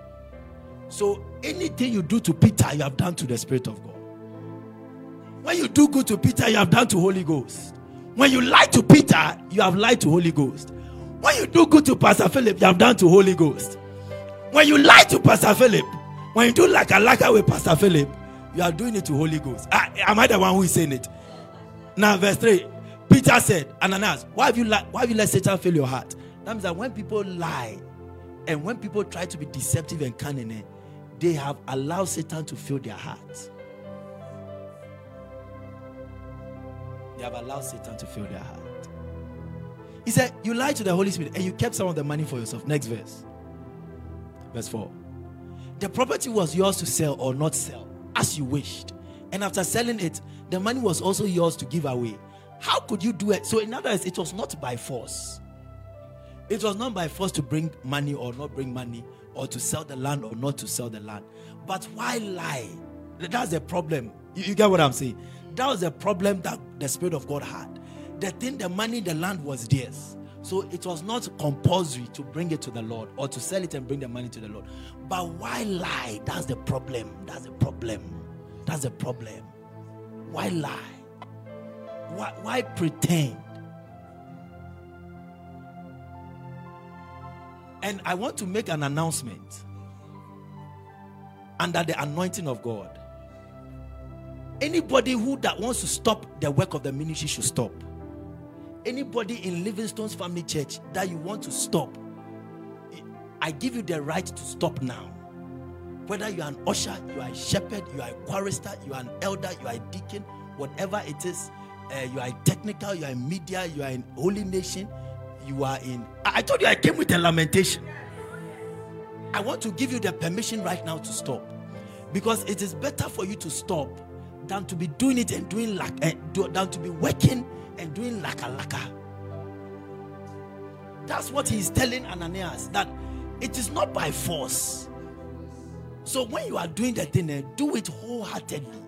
So anything you do to Peter, you have done to the Spirit of God. When you do good to Peter, you have done to Holy Ghost. When you lie to Peter, you have lied to Holy Ghost. When you do good to Pastor Philip, you have done to Holy Ghost. When you lie to Pastor Philip, when you do like a like with Pastor Philip, you are doing it to Holy Ghost. Ah, am I the one who is saying it? Now, verse 3. Peter said, Ananias, why have you li- why have you let Satan fill your heart? That means that when people lie and when people try to be deceptive and cunning, they have allowed Satan to fill their hearts. Have allowed Satan to fill their heart. He said, You lied to the Holy Spirit and you kept some of the money for yourself. Next verse. Verse 4. The property was yours to sell or not sell as you wished. And after selling it, the money was also yours to give away. How could you do it? So, in other words, it was not by force. It was not by force to bring money or not bring money, or to sell the land or not to sell the land. But why lie? That's the problem. You, you get what I'm saying? That was the problem that the Spirit of God had. The thing, the money, the land was theirs. So it was not compulsory to bring it to the Lord or to sell it and bring the money to the Lord. But why lie? That's the problem. That's the problem. That's the problem. Why lie? Why, why pretend? And I want to make an announcement under the anointing of God. Anybody who that wants to stop the work of the ministry should stop. Anybody in Livingstone's family church that you want to stop, I give you the right to stop now. Whether you are an usher, you are a shepherd, you are a chorister, you are an elder, you are a deacon, whatever it is, uh, you are technical, you are in media, you are in holy nation, you are in. I told you I came with a lamentation. I want to give you the permission right now to stop. Because it is better for you to stop than to be doing it and doing like uh, than to be working and doing laka laka. That's what he's telling Ananias that it is not by force. So when you are doing the thing, uh, do it wholeheartedly.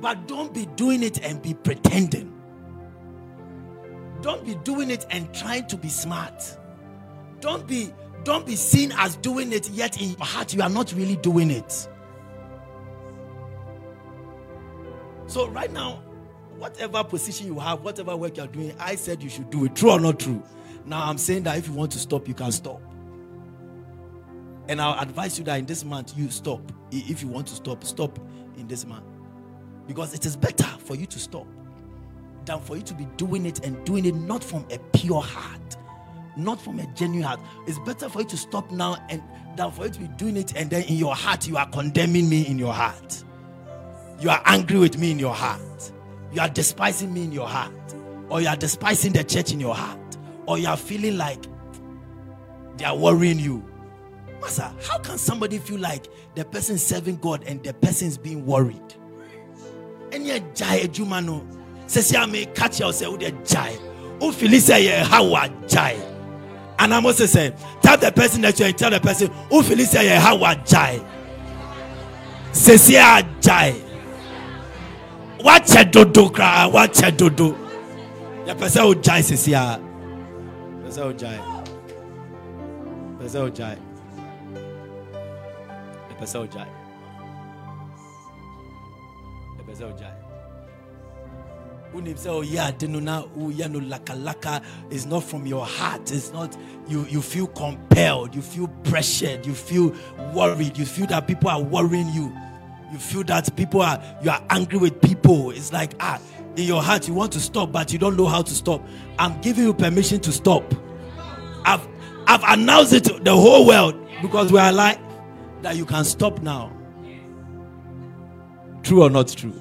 But don't be doing it and be pretending. Don't be doing it and trying to be smart. Don't be don't be seen as doing it yet in your heart you are not really doing it. So right now, whatever position you have, whatever work you're doing, I said you should do it. True or not true? Now I'm saying that if you want to stop, you can stop. And I'll advise you that in this month you stop. If you want to stop, stop in this month. Because it is better for you to stop than for you to be doing it and doing it not from a pure heart, not from a genuine heart. It's better for you to stop now and than for you to be doing it and then in your heart you are condemning me in your heart. You are angry with me in your heart. You are despising me in your heart. Or you are despising the church in your heart. Or you are feeling like they are worrying you. Master, how can somebody feel like the person serving God and the person is being worried? And you jai no sɛsi ame ka kyerɛ wo sɛ wode gyae wofili sɛ yɛ ha wɔ agyae anaa mo sɛ tell the person that you are tell the person sɛ yɛ ha wɔ agyae sɛsi agyae wakyɛ dodo koraa wakyɛ dodo. Yɛpɛ sɛ wogyae sɛsi a. Pɛ sɛ wogyae. Pɛ sɛ wogyae. Yɛpɛ sɛ wogyae. Yɛpɛ sɛ wogyae. Say oh yeah laka laka is not from your heart. It's not you you feel compelled you feel pressured you feel worried you feel that people are worrying you you feel that people are you are angry with people it's like ah in your heart you want to stop but you don't know how to stop i'm giving you permission to stop i've i've announced it to the whole world because we are like that you can stop now true or not true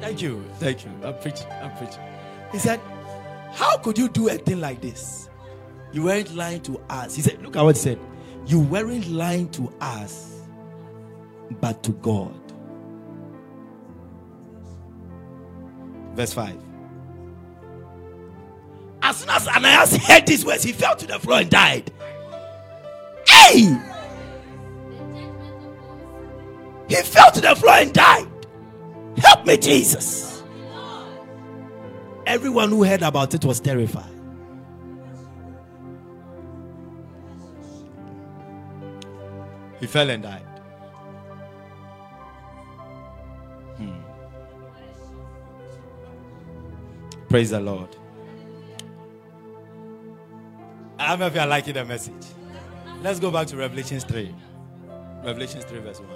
Thank you. Thank you. I'm preaching. I'm preaching. He said, How could you do a thing like this? You weren't lying to us. He said, Look at what he said. You weren't lying to us, but to God. Verse 5. As soon as Ananias heard these words, he fell to the floor and died. Hey! He fell to the floor and died. Help me, Jesus. Everyone who heard about it was terrified. He fell and died. Praise the Lord. I don't know if you are liking the message. Let's go back to Revelations 3. Revelations 3, verse 1.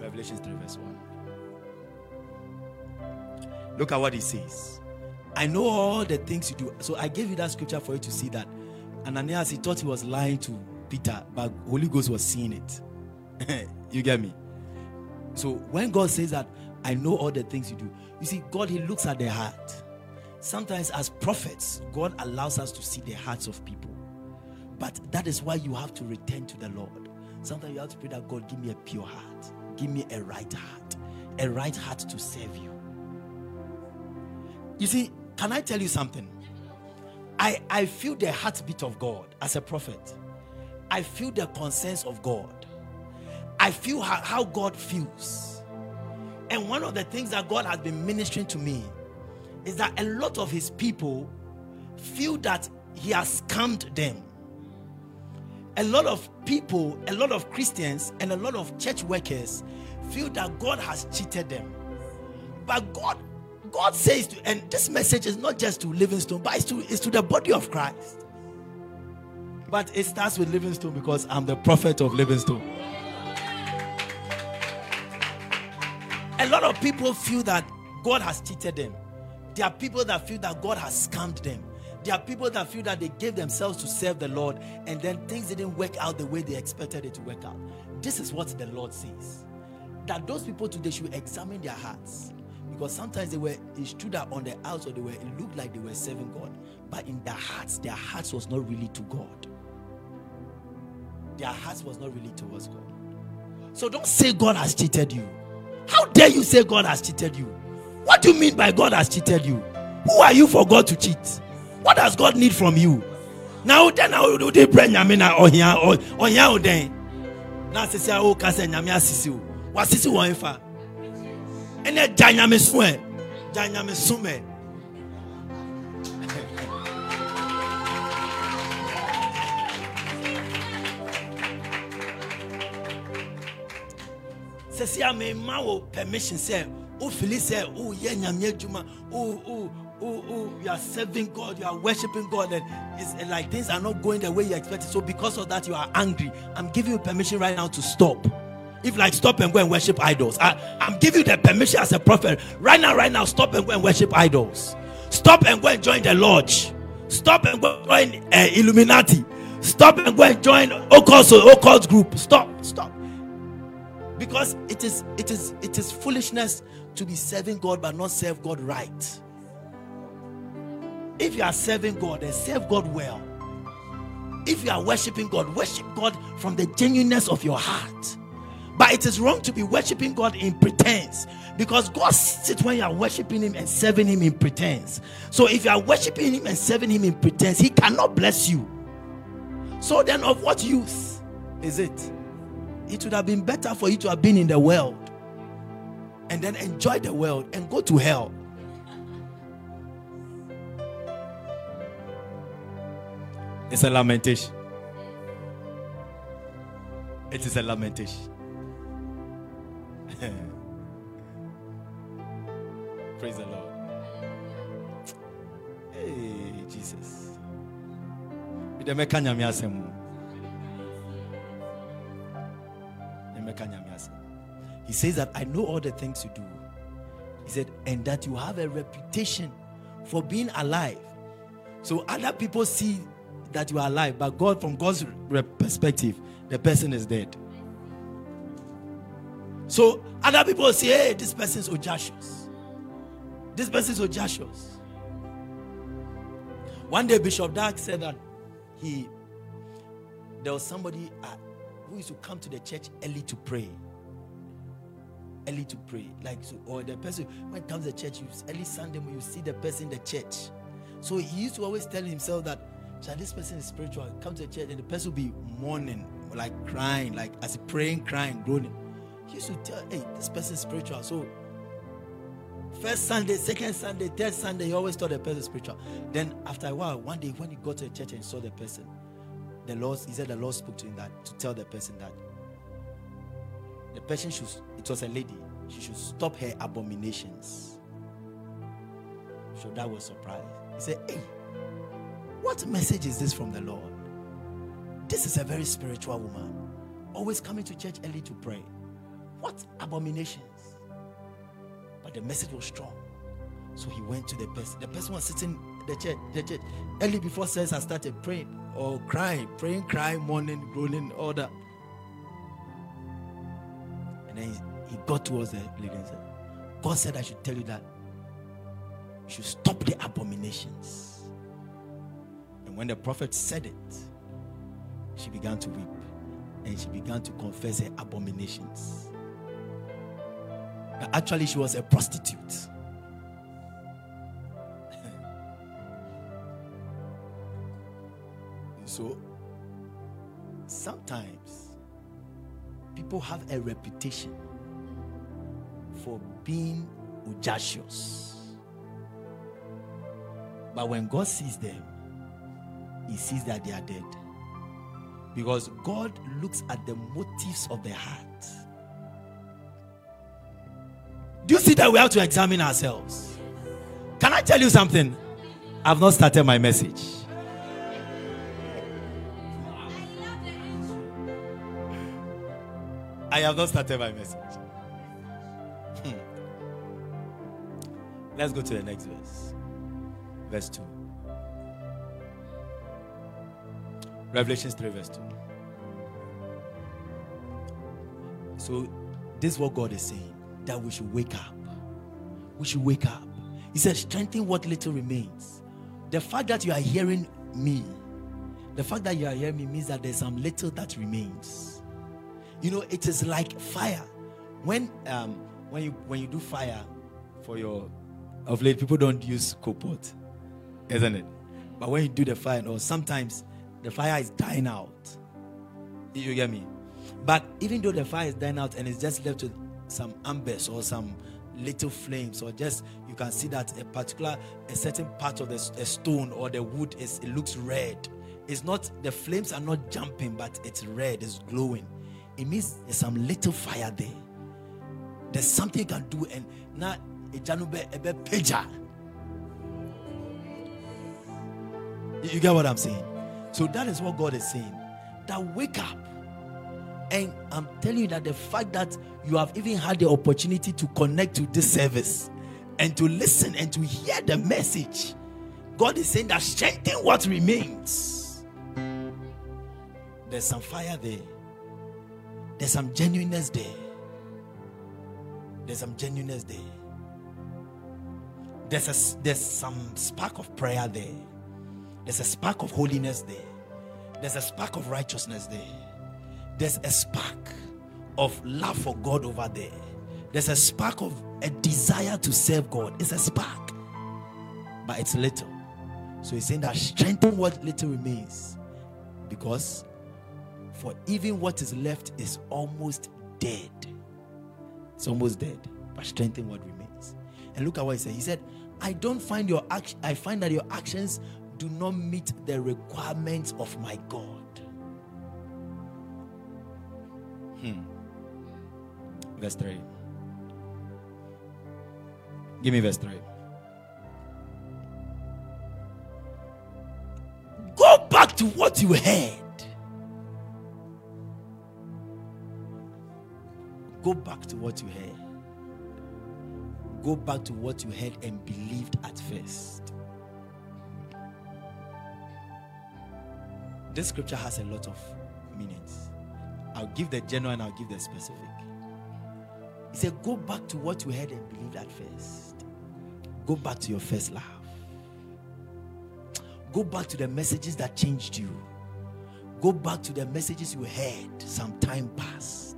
Revelation 3, verse 1. Look at what he says. I know all the things you do. So I gave you that scripture for you to see that Ananias, he thought he was lying to Peter, but Holy Ghost was seeing it. you get me? So when God says that, I know all the things you do. You see, God, He looks at the heart. Sometimes, as prophets, God allows us to see the hearts of people. But that is why you have to return to the Lord. Sometimes you have to pray that God, give me a pure heart. Give me a right heart, a right heart to serve you. You see, can I tell you something? I, I feel the heartbeat of God as a prophet. I feel the concerns of God. I feel how, how God feels. And one of the things that God has been ministering to me is that a lot of his people feel that he has scammed them. A lot of people, a lot of Christians, and a lot of church workers feel that God has cheated them. But God, God says to, and this message is not just to Livingstone, but it's to, it's to the body of Christ. But it starts with Livingstone because I'm the prophet of Livingstone. A lot of people feel that God has cheated them. There are people that feel that God has scammed them. There are people that feel that they gave themselves to serve the Lord and then things didn't work out the way they expected it to work out. This is what the Lord says. That those people today should examine their hearts. Because sometimes they were, it's true that on the outside they were, it looked like they were serving God. But in their hearts, their hearts was not really to God. Their hearts was not really towards God. So don't say God has cheated you. How dare you say God has cheated you? What do you mean by God has cheated you? Who are you for God to cheat? What does God need from you? Now then now do they bring nyame na ohia ohia oden. Na sisi a o ka se nyame asisi o. Wasisi won fa. Ene gya nyame so e. Gya me. Sisi ma wo permission say o say o ye nyame adwuma o o oh, oh, you are serving God, you are worshiping God, and it's like things are not going the way you expected. So because of that, you are angry. I'm giving you permission right now to stop. If like stop and go and worship idols, I, I'm giving you the permission as a prophet right now, right now. Stop and go and worship idols. Stop and go and join the lodge. Stop and go and join uh, Illuminati. Stop and go and join occult, occult group. Stop, stop. Because it is it is it is foolishness to be serving God but not serve God right. If you are serving God, then serve God well. If you are worshiping God, worship God from the genuineness of your heart. But it is wrong to be worshiping God in pretense because God sits when you are worshiping Him and serving Him in pretense. So if you are worshiping Him and serving Him in pretense, He cannot bless you. So then, of what use is it? It would have been better for you to have been in the world and then enjoy the world and go to hell It's a lamentation. It is a lamentation. Praise the Lord. Hey, Jesus. He says that I know all the things you do. He said, and that you have a reputation for being alive. So other people see that you are alive, but God, from God's perspective, the person is dead. So other people say, hey, this person is audacious. This person is audacious. One day, Bishop Dag said that he there was somebody uh, used to come to the church early to pray. Early to pray, like so, or the person when it comes to church, you early Sunday when you see the person in the church. So he used to always tell himself that this person is spiritual. Come to the church and the person will be mourning, like crying, like as praying, crying, groaning. He used to tell, hey, this person is spiritual. So first Sunday, second Sunday, third Sunday, he always thought the person is spiritual. Then after a while, one day when he got to the church and saw the person, the Lord, he said the Lord spoke to him that to tell the person that the person should, it was a lady, she should stop her abominations. So that was surprised. He said, Hey, what message is this from the Lord? This is a very spiritual woman, always coming to church early to pray. What abominations? But the message was strong. So he went to the person. The person was sitting the church, the church early before service I started praying or crying, praying, crying, mourning, groaning, all that. And then he, he got towards the lady and said, God said I should tell you that you should stop the abominations. And when the prophet said it, she began to weep and she began to confess her abominations. Actually, she was a prostitute. So sometimes people have a reputation for being audacious. But when God sees them, He sees that they are dead. Because God looks at the motives of the heart. Do you see that we have to examine ourselves? Can I tell you something? I've not started my message. I have not started my message. Hmm. Let's go to the next verse. Verse 2. Revelations 3, verse 2. So, this is what God is saying that we should wake up. We should wake up. He said, strengthen what little remains. The fact that you are hearing me, the fact that you are hearing me means that there's some little that remains. You know, it is like fire. When um when you when you do fire for your of late, people don't use coal pot, isn't it? But when you do the fire, or sometimes the fire is dying out. You get me? But even though the fire is dying out and it's just left with some embers or some little flames, or just you can see that a particular, a certain part of the stone or the wood is it looks red. It's not the flames are not jumping, but it's red, it's glowing. It means there's some little fire there. There's something you can do, and now a janube a pager. You get what I'm saying? So that is what God is saying. That wake up. And I'm telling you that the fact that you have even had the opportunity to connect to this service and to listen and to hear the message, God is saying that strengthen what remains. There's some fire there, there's some genuineness there. There's some genuineness there. There's, a, there's some spark of prayer there. There's a spark of holiness there. There's a spark of righteousness there. There's a spark of love for God over there. There's a spark of a desire to serve God. It's a spark, but it's little. So he's saying that strengthen what little remains. Because for even what is left is almost dead. It's almost dead. But strengthen what remains. And look at what he said. He said, I don't find your action, I find that your actions do not meet the requirements of my God. Hmm. Verse 3. Give me verse 3. Go back to what you heard. Go back to what you heard. Go back to what you heard and believed at first. This scripture has a lot of meanings. I'll give the general and I'll give the specific. He said, Go back to what you heard and believed at first. Go back to your first love. Go back to the messages that changed you. Go back to the messages you heard some time past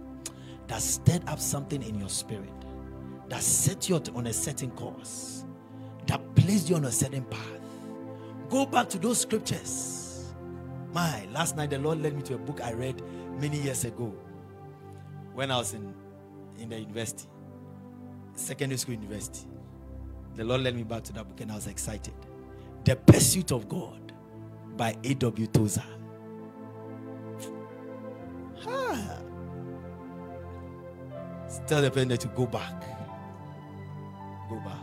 that stirred up something in your spirit, that set you on a certain course, that placed you on a certain path. Go back to those scriptures my, last night the Lord led me to a book I read many years ago when I was in, in the university, secondary school university. The Lord led me back to that book and I was excited. The Pursuit of God by A.W. Tozer. Ah. Tell the person to go back. Go back.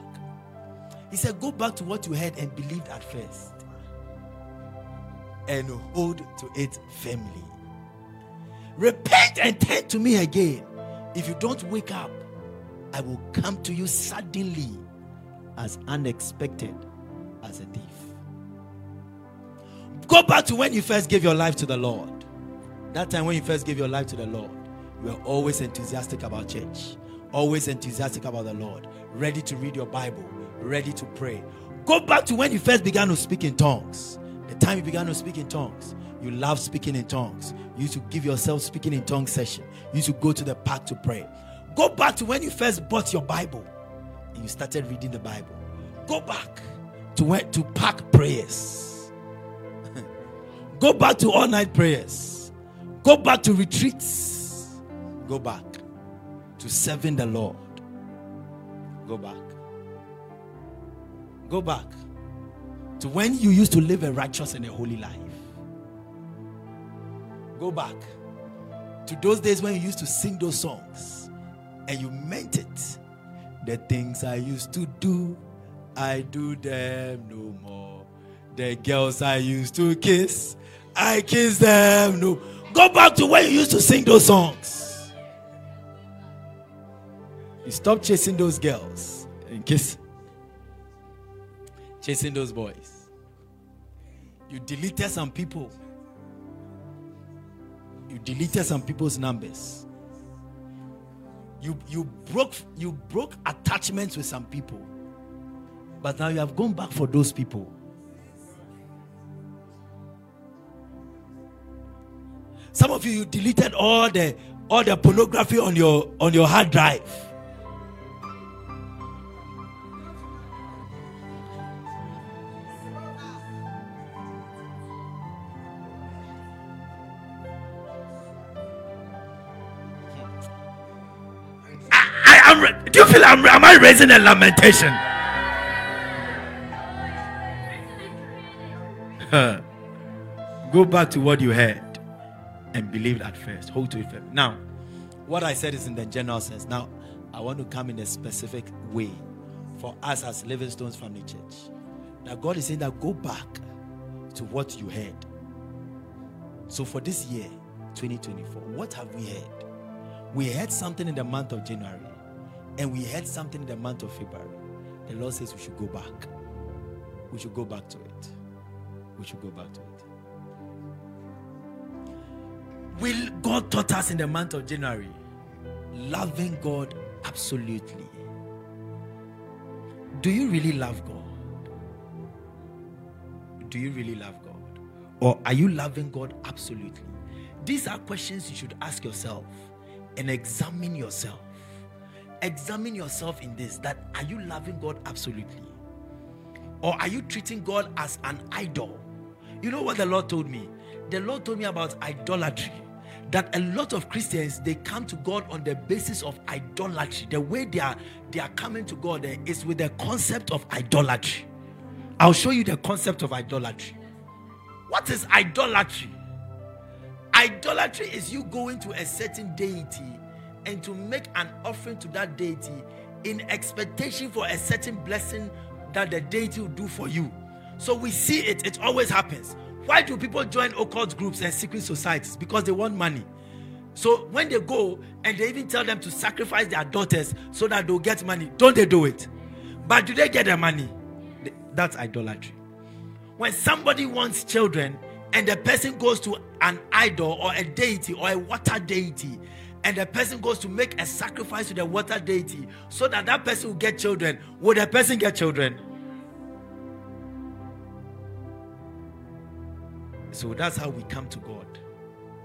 He said, Go back to what you heard and believed at first and hold to it firmly. Repent and turn to me again. If you don't wake up, I will come to you suddenly, as unexpected as a thief. Go back to when you first gave your life to the Lord. That time when you first gave your life to the Lord, you were always enthusiastic about church, always enthusiastic about the Lord, ready to read your Bible, ready to pray. Go back to when you first began to speak in tongues. The time you began to speak in tongues, you love speaking in tongues. You used to give yourself speaking in tongues session. You used to go to the park to pray. Go back to when you first bought your Bible and you started reading the Bible. Go back to when to pack prayers. Go back to all night prayers. Go back to retreats. Go back to serving the Lord. Go back. Go back to when you used to live a righteous and a holy life. Go back to those days when you used to sing those songs and you meant it. The things I used to do, I do them no more. The girls I used to kiss, I kiss them no. Go back to when you used to sing those songs. You stop chasing those girls and kiss, chasing those boys. You deleted some people you deleted some people's numbers. You you broke you broke attachments with some people. But now you have gone back for those people. Some of you you deleted all the all the pornography on your on your hard drive. I'm, am I raising a lamentation? Go back to what you heard and believed at first. Hold to it first. Now, what I said is in the general sense. Now, I want to come in a specific way for us as Living Stones Family Church. Now, God is saying that go back to what you heard. So, for this year, 2024, what have we heard? We heard something in the month of January and we heard something in the month of February, the Lord says we should go back. We should go back to it. We should go back to it. Will God taught us in the month of January? Loving God absolutely. Do you really love God? Do you really love God? Or are you loving God absolutely? These are questions you should ask yourself and examine yourself examine yourself in this that are you loving God absolutely? Or are you treating God as an idol? You know what the Lord told me? The Lord told me about idolatry. That a lot of Christians they come to God on the basis of idolatry. The way they are they are coming to God eh, is with the concept of idolatry. I'll show you the concept of idolatry. What is idolatry? Idolatry is you going to a certain deity and to make an offering to that deity in expectation for a certain blessing that the deity will do for you. So we see it, it always happens. Why do people join occult groups and secret societies? Because they want money. So when they go and they even tell them to sacrifice their daughters so that they'll get money, don't they do it? But do they get the money? That's idolatry. When somebody wants children and the person goes to an idol or a deity or a water deity and the person goes to make a sacrifice to the water deity so that that person will get children, will the person get children? So that's how we come to God.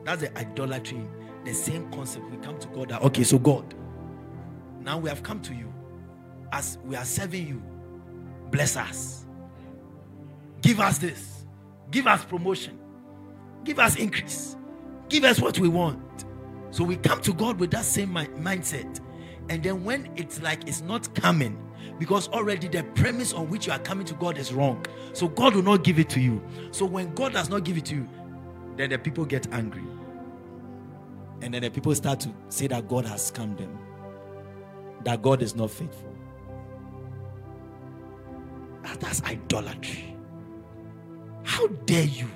That's the idolatry, the same concept. We come to God that, okay, so God, now we have come to you as we are serving you. Bless us. Give us this. Give us promotion. Give us increase. Give us what we want. So we come to God with that same mindset. And then when it's like it's not coming, because already the premise on which you are coming to God is wrong. So God will not give it to you. So when God does not give it to you, then the people get angry. And then the people start to say that God has scammed them, that God is not faithful. Ah, that's idolatry. How dare you?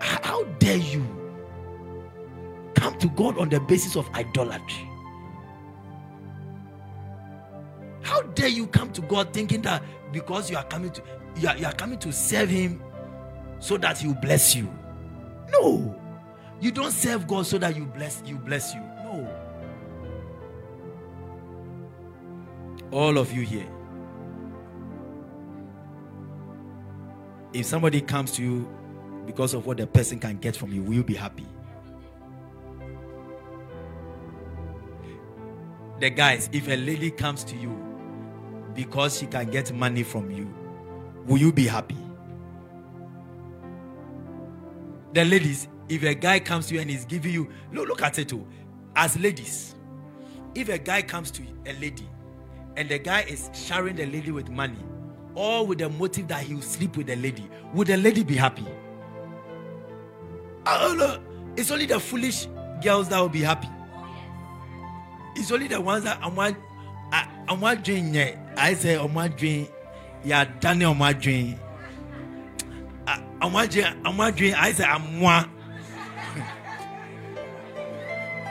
How dare you? Come to God on the basis of idolatry. How dare you come to God thinking that because you are coming to you are, you are coming to serve him so that he will bless you? No. You don't serve God so that you bless you bless you. No. All of you here. If somebody comes to you because of what the person can get from you, will you be happy? The guys, if a lady comes to you because she can get money from you, will you be happy? the ladies, if a guy comes to you and he's giving you, look, look at it too. As ladies, if a guy comes to a lady and the guy is sharing the lady with money, or with the motive that he will sleep with the lady, would the lady be happy? Ah, oh no, it's only the foolish girls that will be happy. It's only the ones that I'm one I'm one dream. I say I'm one dream. Yeah, Daniel, I'm one dream. I'm one dream. I'm dream. I say I'm one.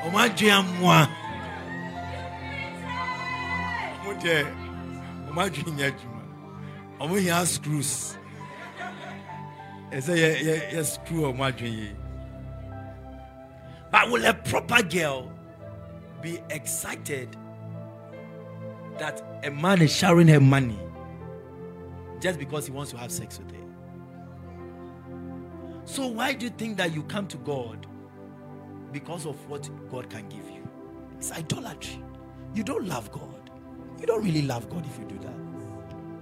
I'm one dream. I'm one. I'm one dream ɔmo hia screws ɛsɛ yɛ yɛ yɛ screw ɔmo adwene yie but will a proper girl be excited that a man is sharing her money just because he wants to have sex with her so why do you think that you come to god because of what god can give you it's idolatry you don't love god you don't really love god if you do that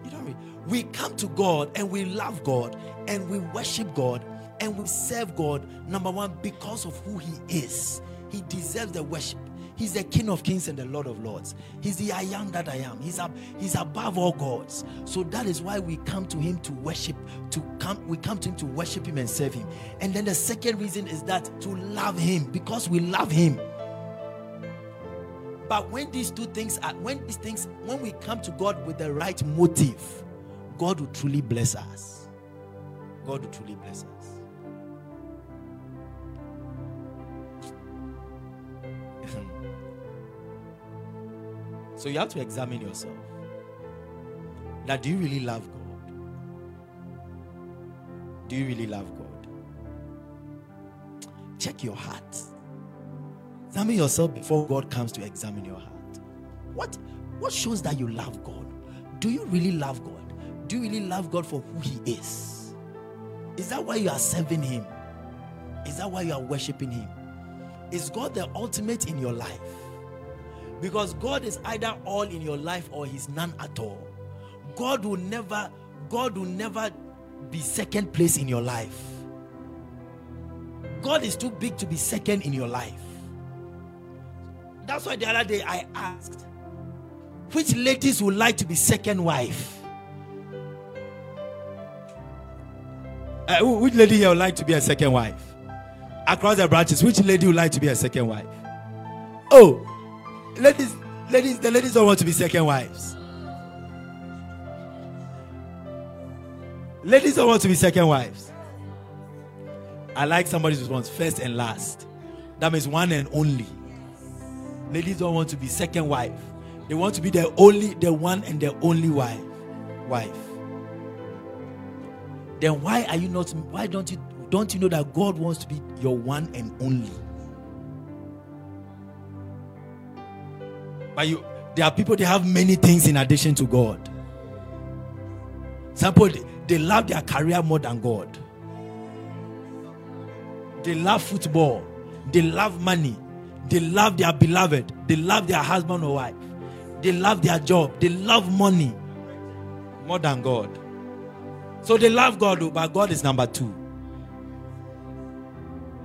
You don't. we come to God and we love God and we worship God and we serve God, number one, because of who He is. He deserves the worship. He's the King of Kings and the Lord of Lords. He's the I am that I am. He's up, He's above all gods. So that is why we come to Him to worship. To come, we come to Him to worship Him and serve Him. And then the second reason is that to love Him because we love Him. But when these two things are, when these things, when we come to God with the right motive, God will truly bless us. God will truly bless us. So you have to examine yourself. Now, do you really love God? Do you really love God? Check your heart. Examine yourself before God comes to examine your heart. What what shows that you love God? Do you really love God? Do you really love God for who He is? Is that why you are serving Him? Is that why you are worshiping Him? Is God the ultimate in your life? Because God is either all in your life or He's none at all. God will never, God will never be second place in your life. God is too big to be second in your life. That's why the other day I asked, which ladies would like to be second wife? Uh, which lady here would like to be a second wife? Across the branches, which lady would like to be a second wife? Oh, ladies, ladies, the ladies don't want to be second wives. Ladies don't want to be second wives. I like somebody's response first and last. That means one and only. Ladies don't want to be second wife. They want to be the only, the one and the only wife. Wife then why are you not why don't you don't you know that God wants to be your one and only? But you there are people they have many things in addition to God. Some people they love their career more than God. They love football, they love money, they love their beloved, they love their husband or wife, they love their job, they love money more than God. So they love God, oh, but God is number two.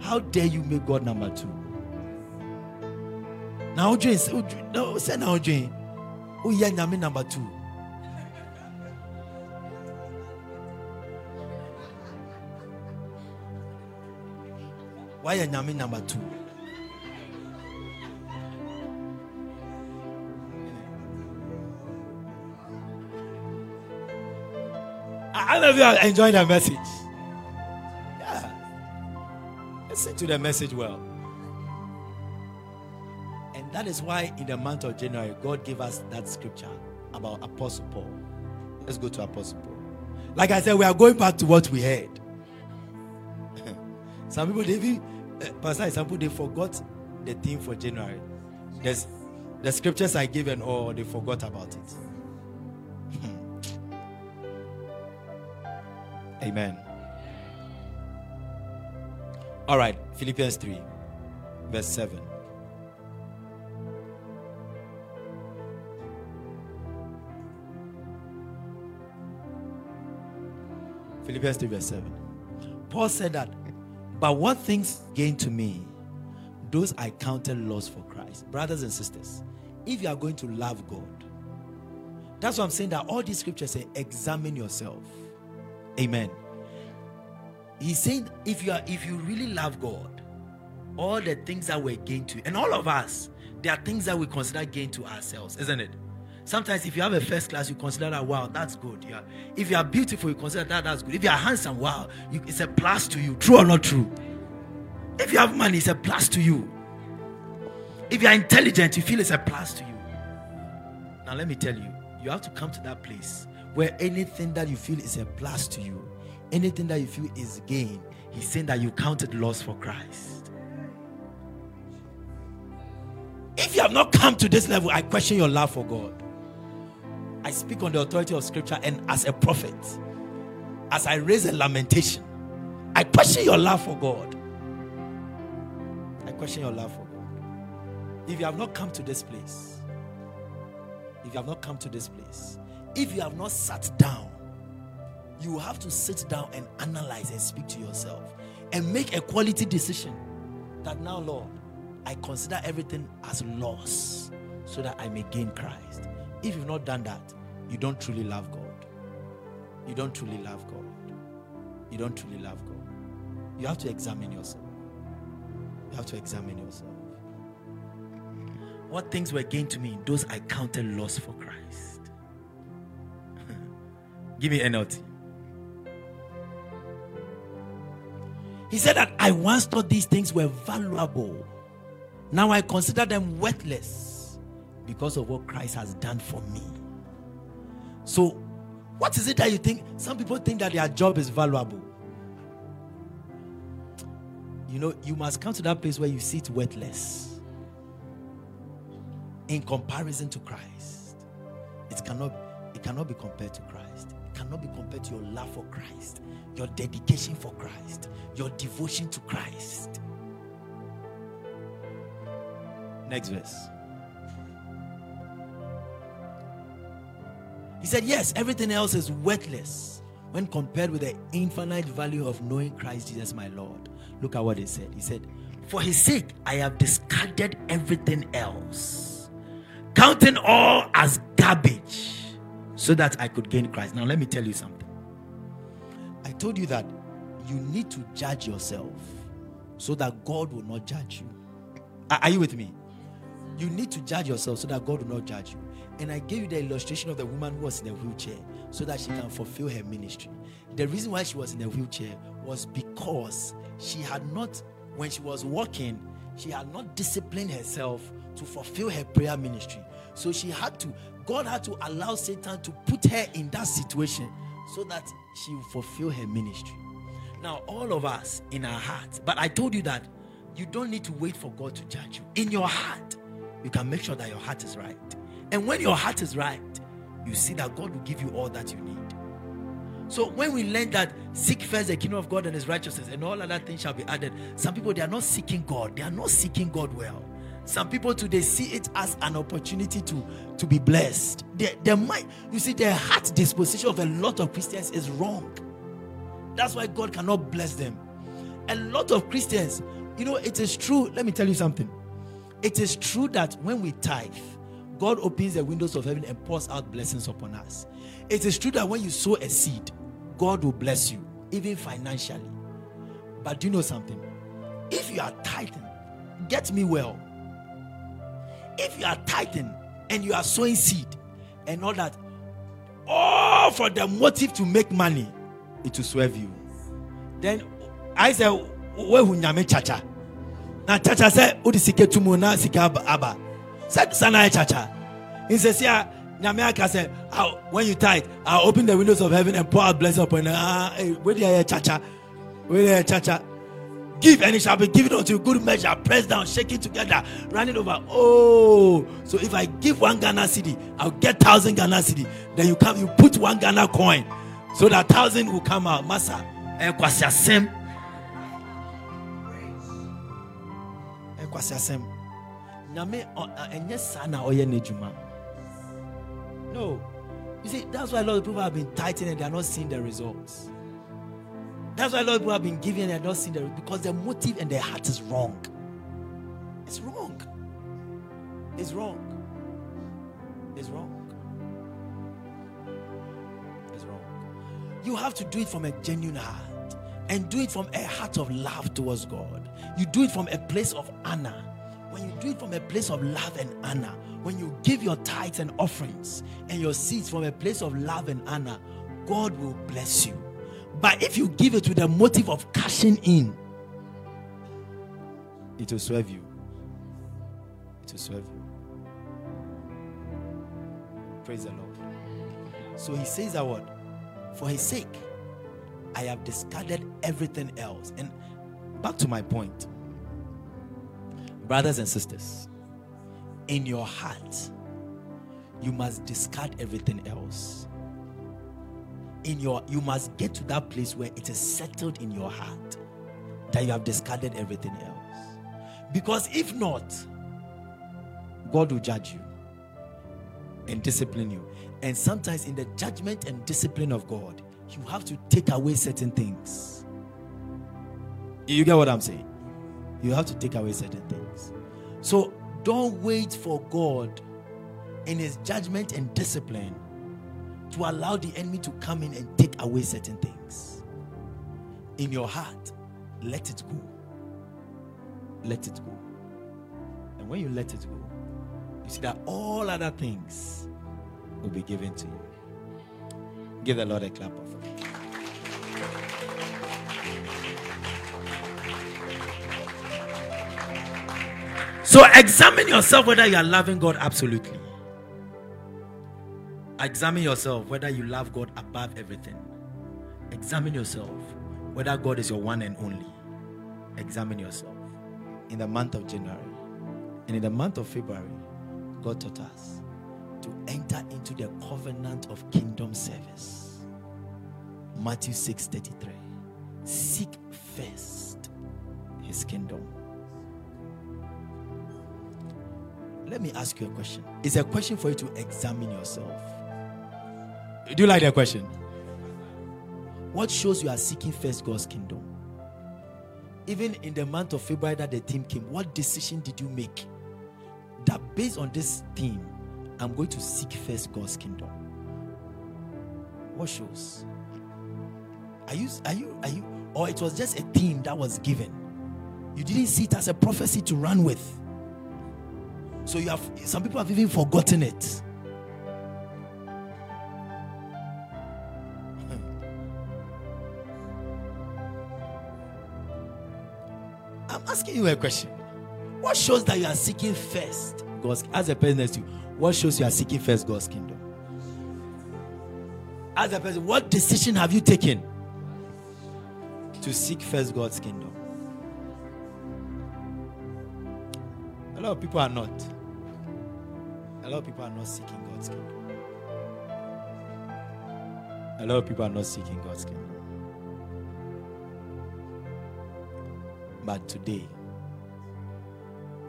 How dare you make God number two? Now, James, no, say now, Jane. Oh, yeah, Nami number two. Why are Nami number two? Many of you are enjoying the message? Yeah. Listen to the message well. That is why in the month of January, God gave us that scripture about Apostle Paul. Let's go to Apostle Paul. Like I said, we are going back to what we heard. some people, they even, uh, Pastor, some people, they forgot the theme for January. There's the scriptures I gave and all, they forgot about it. Amen. All right, Philippians 3, verse 7. Philippians 3, verse 7. Paul said that But what things gain to me, those I counted loss for Christ. Brothers and sisters, if you are going to love God, that's what I'm saying that all these scriptures say, examine yourself. Amen. He's saying if you are if you really love God, all the things that we're gain to, and all of us, there are things that we consider gain to ourselves, isn't it? Sometimes if you have a first class, you consider that wow, that's good. Yeah. If you are beautiful, you consider that that's good. If you are handsome, wow, you, it's a plus to you. True or not true? If you have money, it's a plus to you. If you are intelligent, you feel it's a plus to you. Now let me tell you, you have to come to that place where anything that you feel is a plus to you, anything that you feel is gain, he's saying that you counted loss for Christ. If you have not come to this level, I question your love for God. I speak on the authority of scripture and as a prophet, as I raise a lamentation, I question your love for God. I question your love for God. If you have not come to this place, if you have not come to this place, if you have not sat down, you have to sit down and analyze and speak to yourself and make a quality decision that now, Lord, I consider everything as loss so that I may gain Christ. If you've not done that, you don't truly love God. You don't truly love God. You don't truly love God. You have to examine yourself. You have to examine yourself. What things were gained to me, those I counted loss for Christ. Give me NLT. He said that I once thought these things were valuable. Now I consider them worthless because of what Christ has done for me. So, what is it that you think? Some people think that their job is valuable. You know, you must come to that place where you see it worthless in comparison to Christ. It cannot, it cannot be compared to Christ. It cannot be compared to your love for Christ, your dedication for Christ, your devotion to Christ. Next verse. He said, Yes, everything else is worthless when compared with the infinite value of knowing Christ Jesus, my Lord. Look at what he said. He said, For his sake, I have discarded everything else, counting all as garbage, so that I could gain Christ. Now, let me tell you something. I told you that you need to judge yourself so that God will not judge you. Are you with me? You need to judge yourself so that God will not judge you. And I gave you the illustration of the woman who was in a wheelchair so that she can fulfill her ministry. The reason why she was in a wheelchair was because she had not, when she was walking, she had not disciplined herself to fulfill her prayer ministry. So she had to, God had to allow Satan to put her in that situation so that she will fulfill her ministry. Now, all of us in our heart, but I told you that you don't need to wait for God to judge you. In your heart, you can make sure that your heart is right. And when your heart is right, you see that God will give you all that you need. So when we learn that seek first the kingdom of God and his righteousness and all other things shall be added, some people they are not seeking God. They are not seeking God well. Some people today see it as an opportunity to, to be blessed. Their, their mind, you see, their heart disposition of a lot of Christians is wrong. That's why God cannot bless them. A lot of Christians, you know, it is true. Let me tell you something. It is true that when we tithe, God opens the windows of heaven and pours out blessings upon us. It is true that when you sow a seed, God will bless you, even financially. But do you know something? If you are tithing, get me well. If you are tithing and you are sowing seed and all that, all for the motive to make money, it will serve you. Then I say, where hunyame chacha? Na chacha say, udi sike tumu na aba said sana chacha he says yeah nyame aka say when you tithe i'll open the windows of heaven and pour out blessing upon you ah hey, where there chacha? Where there chacha? Give and it shall be given unto you. Good measure pressed down shaking together running over. Oh so if i give one ghana cedi i'll get thousand ghana cedi. Then you come you put one ghana coin so that thousand will come out. Massa ɛkwasi asɛm ɛkwasi asɛm nyame uh, uh, ɛnyɛ saa na ɔyɛ n'adwuma no you see that's why a lot of people have been tightening and they are not seeing the results That's why a lot of people have been giving and they're not seeing the results because their motive and their heart is wrong. It's wrong. It's wrong. It's wrong. It's wrong. You have to do it from a genuine heart and do it from a heart of love towards God. You do it from a place of honor. When you do it from a place of love and honor, when you give your tithes and offerings and your seeds from a place of love and honor, God will bless you. But if you give it with the motive of cashing in, it will serve you. It will serve you. Praise the Lord. So he says that word. For his sake, I have discarded everything else. And back to my point. Brothers and sisters, in your heart, you must discard everything else. In your you must get to that place where it is settled in your heart that you have discarded everything else. Because if not god will judge you and discipline you. And sometimes in the judgment and discipline of god you have to take away certain things. You get what i'm saying you have to take away certain things so don't wait for god in his judgment and discipline to allow the enemy to come in and take away certain things. In your heart, let it go. Let it go. And when you let it go, you see that all other things will be given to you. Give the Lord a clap of So examine yourself whether you are loving God absolutely. Examine yourself whether you love God above everything. Examine yourself whether God is your one and only. Examine yourself in the month of January and in the month of February. God taught us to enter into the covenant of kingdom service. Matthew 6 33. Seek first his kingdom. Let me ask you a question. It's a question for you to examine yourself. Do you like that question? What shows you are seeking first God's kingdom? Even in the month of February that the team came, what decision did you make? That based on this theme, I'm going to seek first God's kingdom. What shows? Are you are you are you or it was just a theme that was given? You didn't see it as a prophecy to run with. So you have some people have even forgotten it. I'm asking you a question. What shows that you are seeking first God's as a person next to you? What shows you are seeking first God's kingdom? As a person, what decision have you taken to seek first God's kingdom? A lot of people are not. A lot of people are not seeking God's kingdom. A lot of people are not seeking God's kingdom. But today,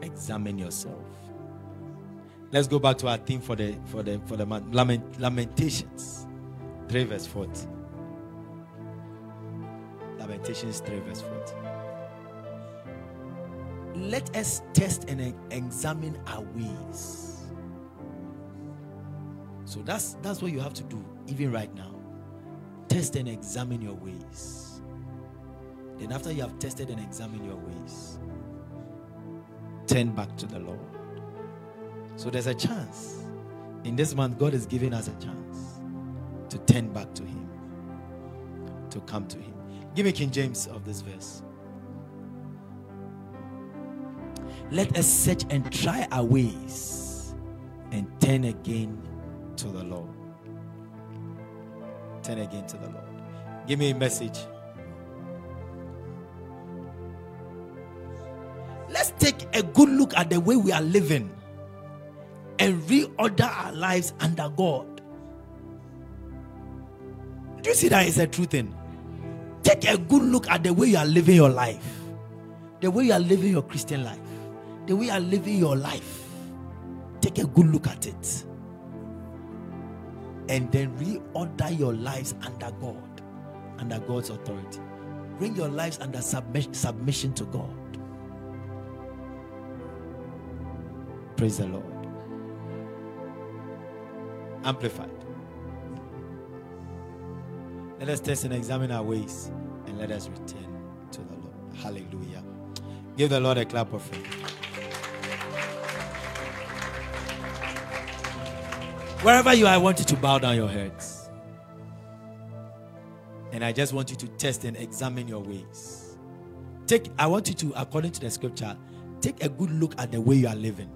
examine yourself. Let's go back to our theme for the for the for the lament, Lamentations, three verse forty. Lamentations three verse forty. Let us test and examine our ways. So that's that's what you have to do even right now. Test and examine your ways. Then after you have tested and examined your ways, turn back to the Lord. So there's a chance. In this month, God is giving us a chance to turn back to Him, to come to Him. Give me King James of this verse. Let us search and try our ways and turn again to the Lord. Turn again to the Lord. Give me a message. Let's take a good look at the way we are living and reorder our lives under God. Do you see that is a true thing? Take a good look at the way you are living your life, the way you are living your Christian life, the way you are living your life. Take a good look at it. And then reorder your lives under God, under God's authority. bring your lives under submission, to God. Praise the Lord. Amplified. Let us test and examine our ways and let us return to the Lord. Hallelujah. Give the Lord a clap of faith. Wherever you are, I want you to bow down your heads. And I just want you to test and examine your ways. Take, I want you to, according to the scripture, take a good look at the way you are living.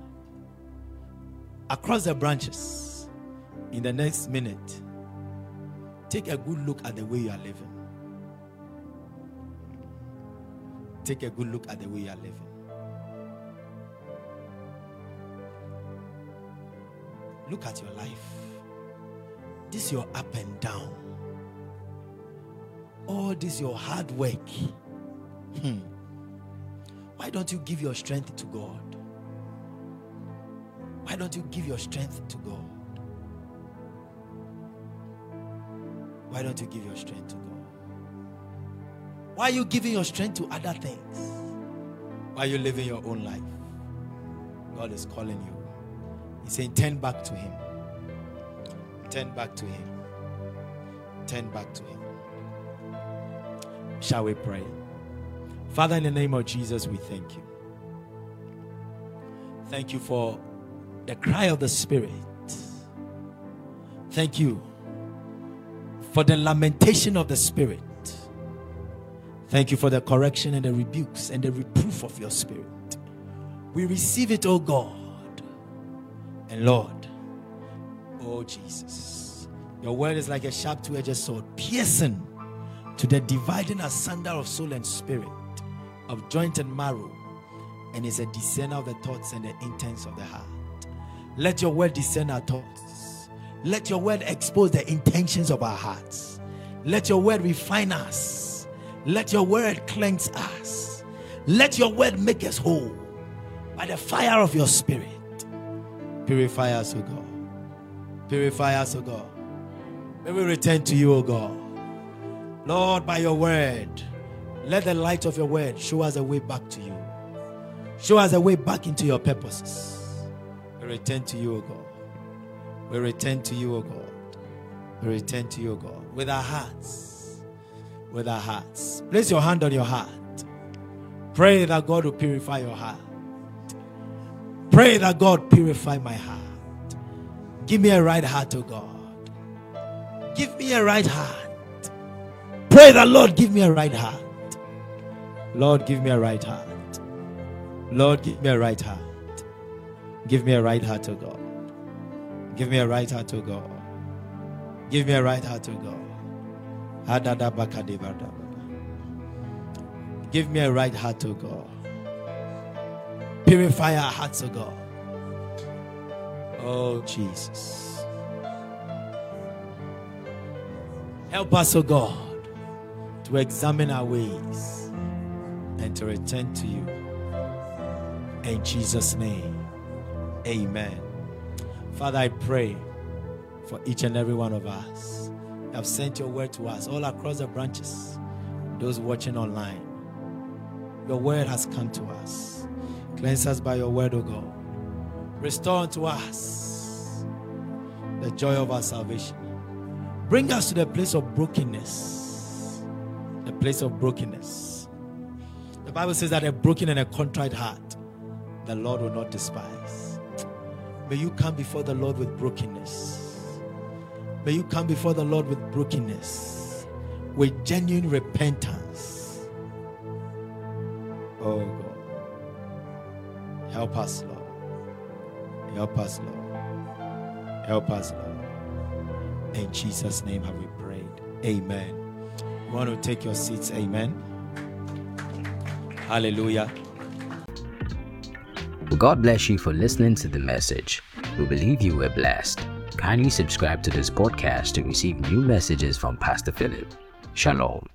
Across the branches, in the next minute, take a good look at the way you are living. Take a good look at the way you are living. Look at your life. This your up and down. All this your hard work. Hmm. Why don't you give your strength to God? Why don't you give your strength to God? Why don't you give your strength to God? Why are you giving your strength to other things? Why are you living your own life? God is calling you. He's saying, Turn back to Him. Turn back to Him. Turn back to Him. Shall we pray? Father, in the name of Jesus, we thank you. Thank you for the cry of the Spirit. Thank you for the lamentation of the Spirit. Thank you for the correction and the rebukes and the reproof of your Spirit. We receive it, oh God. And Lord, oh Jesus, your word is like a sharp two edged sword, piercing to the dividing asunder of soul and spirit, of joint and marrow, and is a discerner of the thoughts and the intents of the heart. Let your word discern our thoughts. Let your word expose the intentions of our hearts. Let your word refine us. Let your word cleanse us. Let your word make us whole by the fire of your spirit. Purify us, O God. Purify us, O God. May we return to you, O God. Lord, by your word, let the light of your word show us a way back to you. Show us a way back into your purposes. We return to you, O God. We return to you, O God. We return to you, O God, with our hearts. With our hearts. Place your hand on your heart. Pray that God will purify your heart. Pray that God purify my heart. Give me a right heart, oh God. Give me a right heart. Pray that Lord give me a right heart. Lord give me a right heart. Lord give me a right heart. Give me a right heart, oh God. Give me a right heart, oh God. Give me a right heart, oh God. Give me a right heart, oh God. Purify our hearts, oh God. Oh, Jesus. Help us, oh God, to examine our ways and to return to you. In Jesus' name, amen. Father, I pray for each and every one of us. You have sent your word to us all across the branches, those watching online. Your word has come to us. Cleanse us by your word, O God. Restore unto us the joy of our salvation. Bring us to the place of brokenness. The place of brokenness. The Bible says that a broken and a contrite heart, the Lord will not despise. May you come before the Lord with brokenness. May you come before the Lord with brokenness, with genuine repentance. Oh God. Help us, Lord. Help us, Lord. Help us, Lord. In Jesus' name have we prayed. Amen. You want to take your seats? Amen. Hallelujah. God bless you for listening to the message. We believe you were blessed. Kindly subscribe to this podcast to receive new messages from Pastor Philip. Shalom.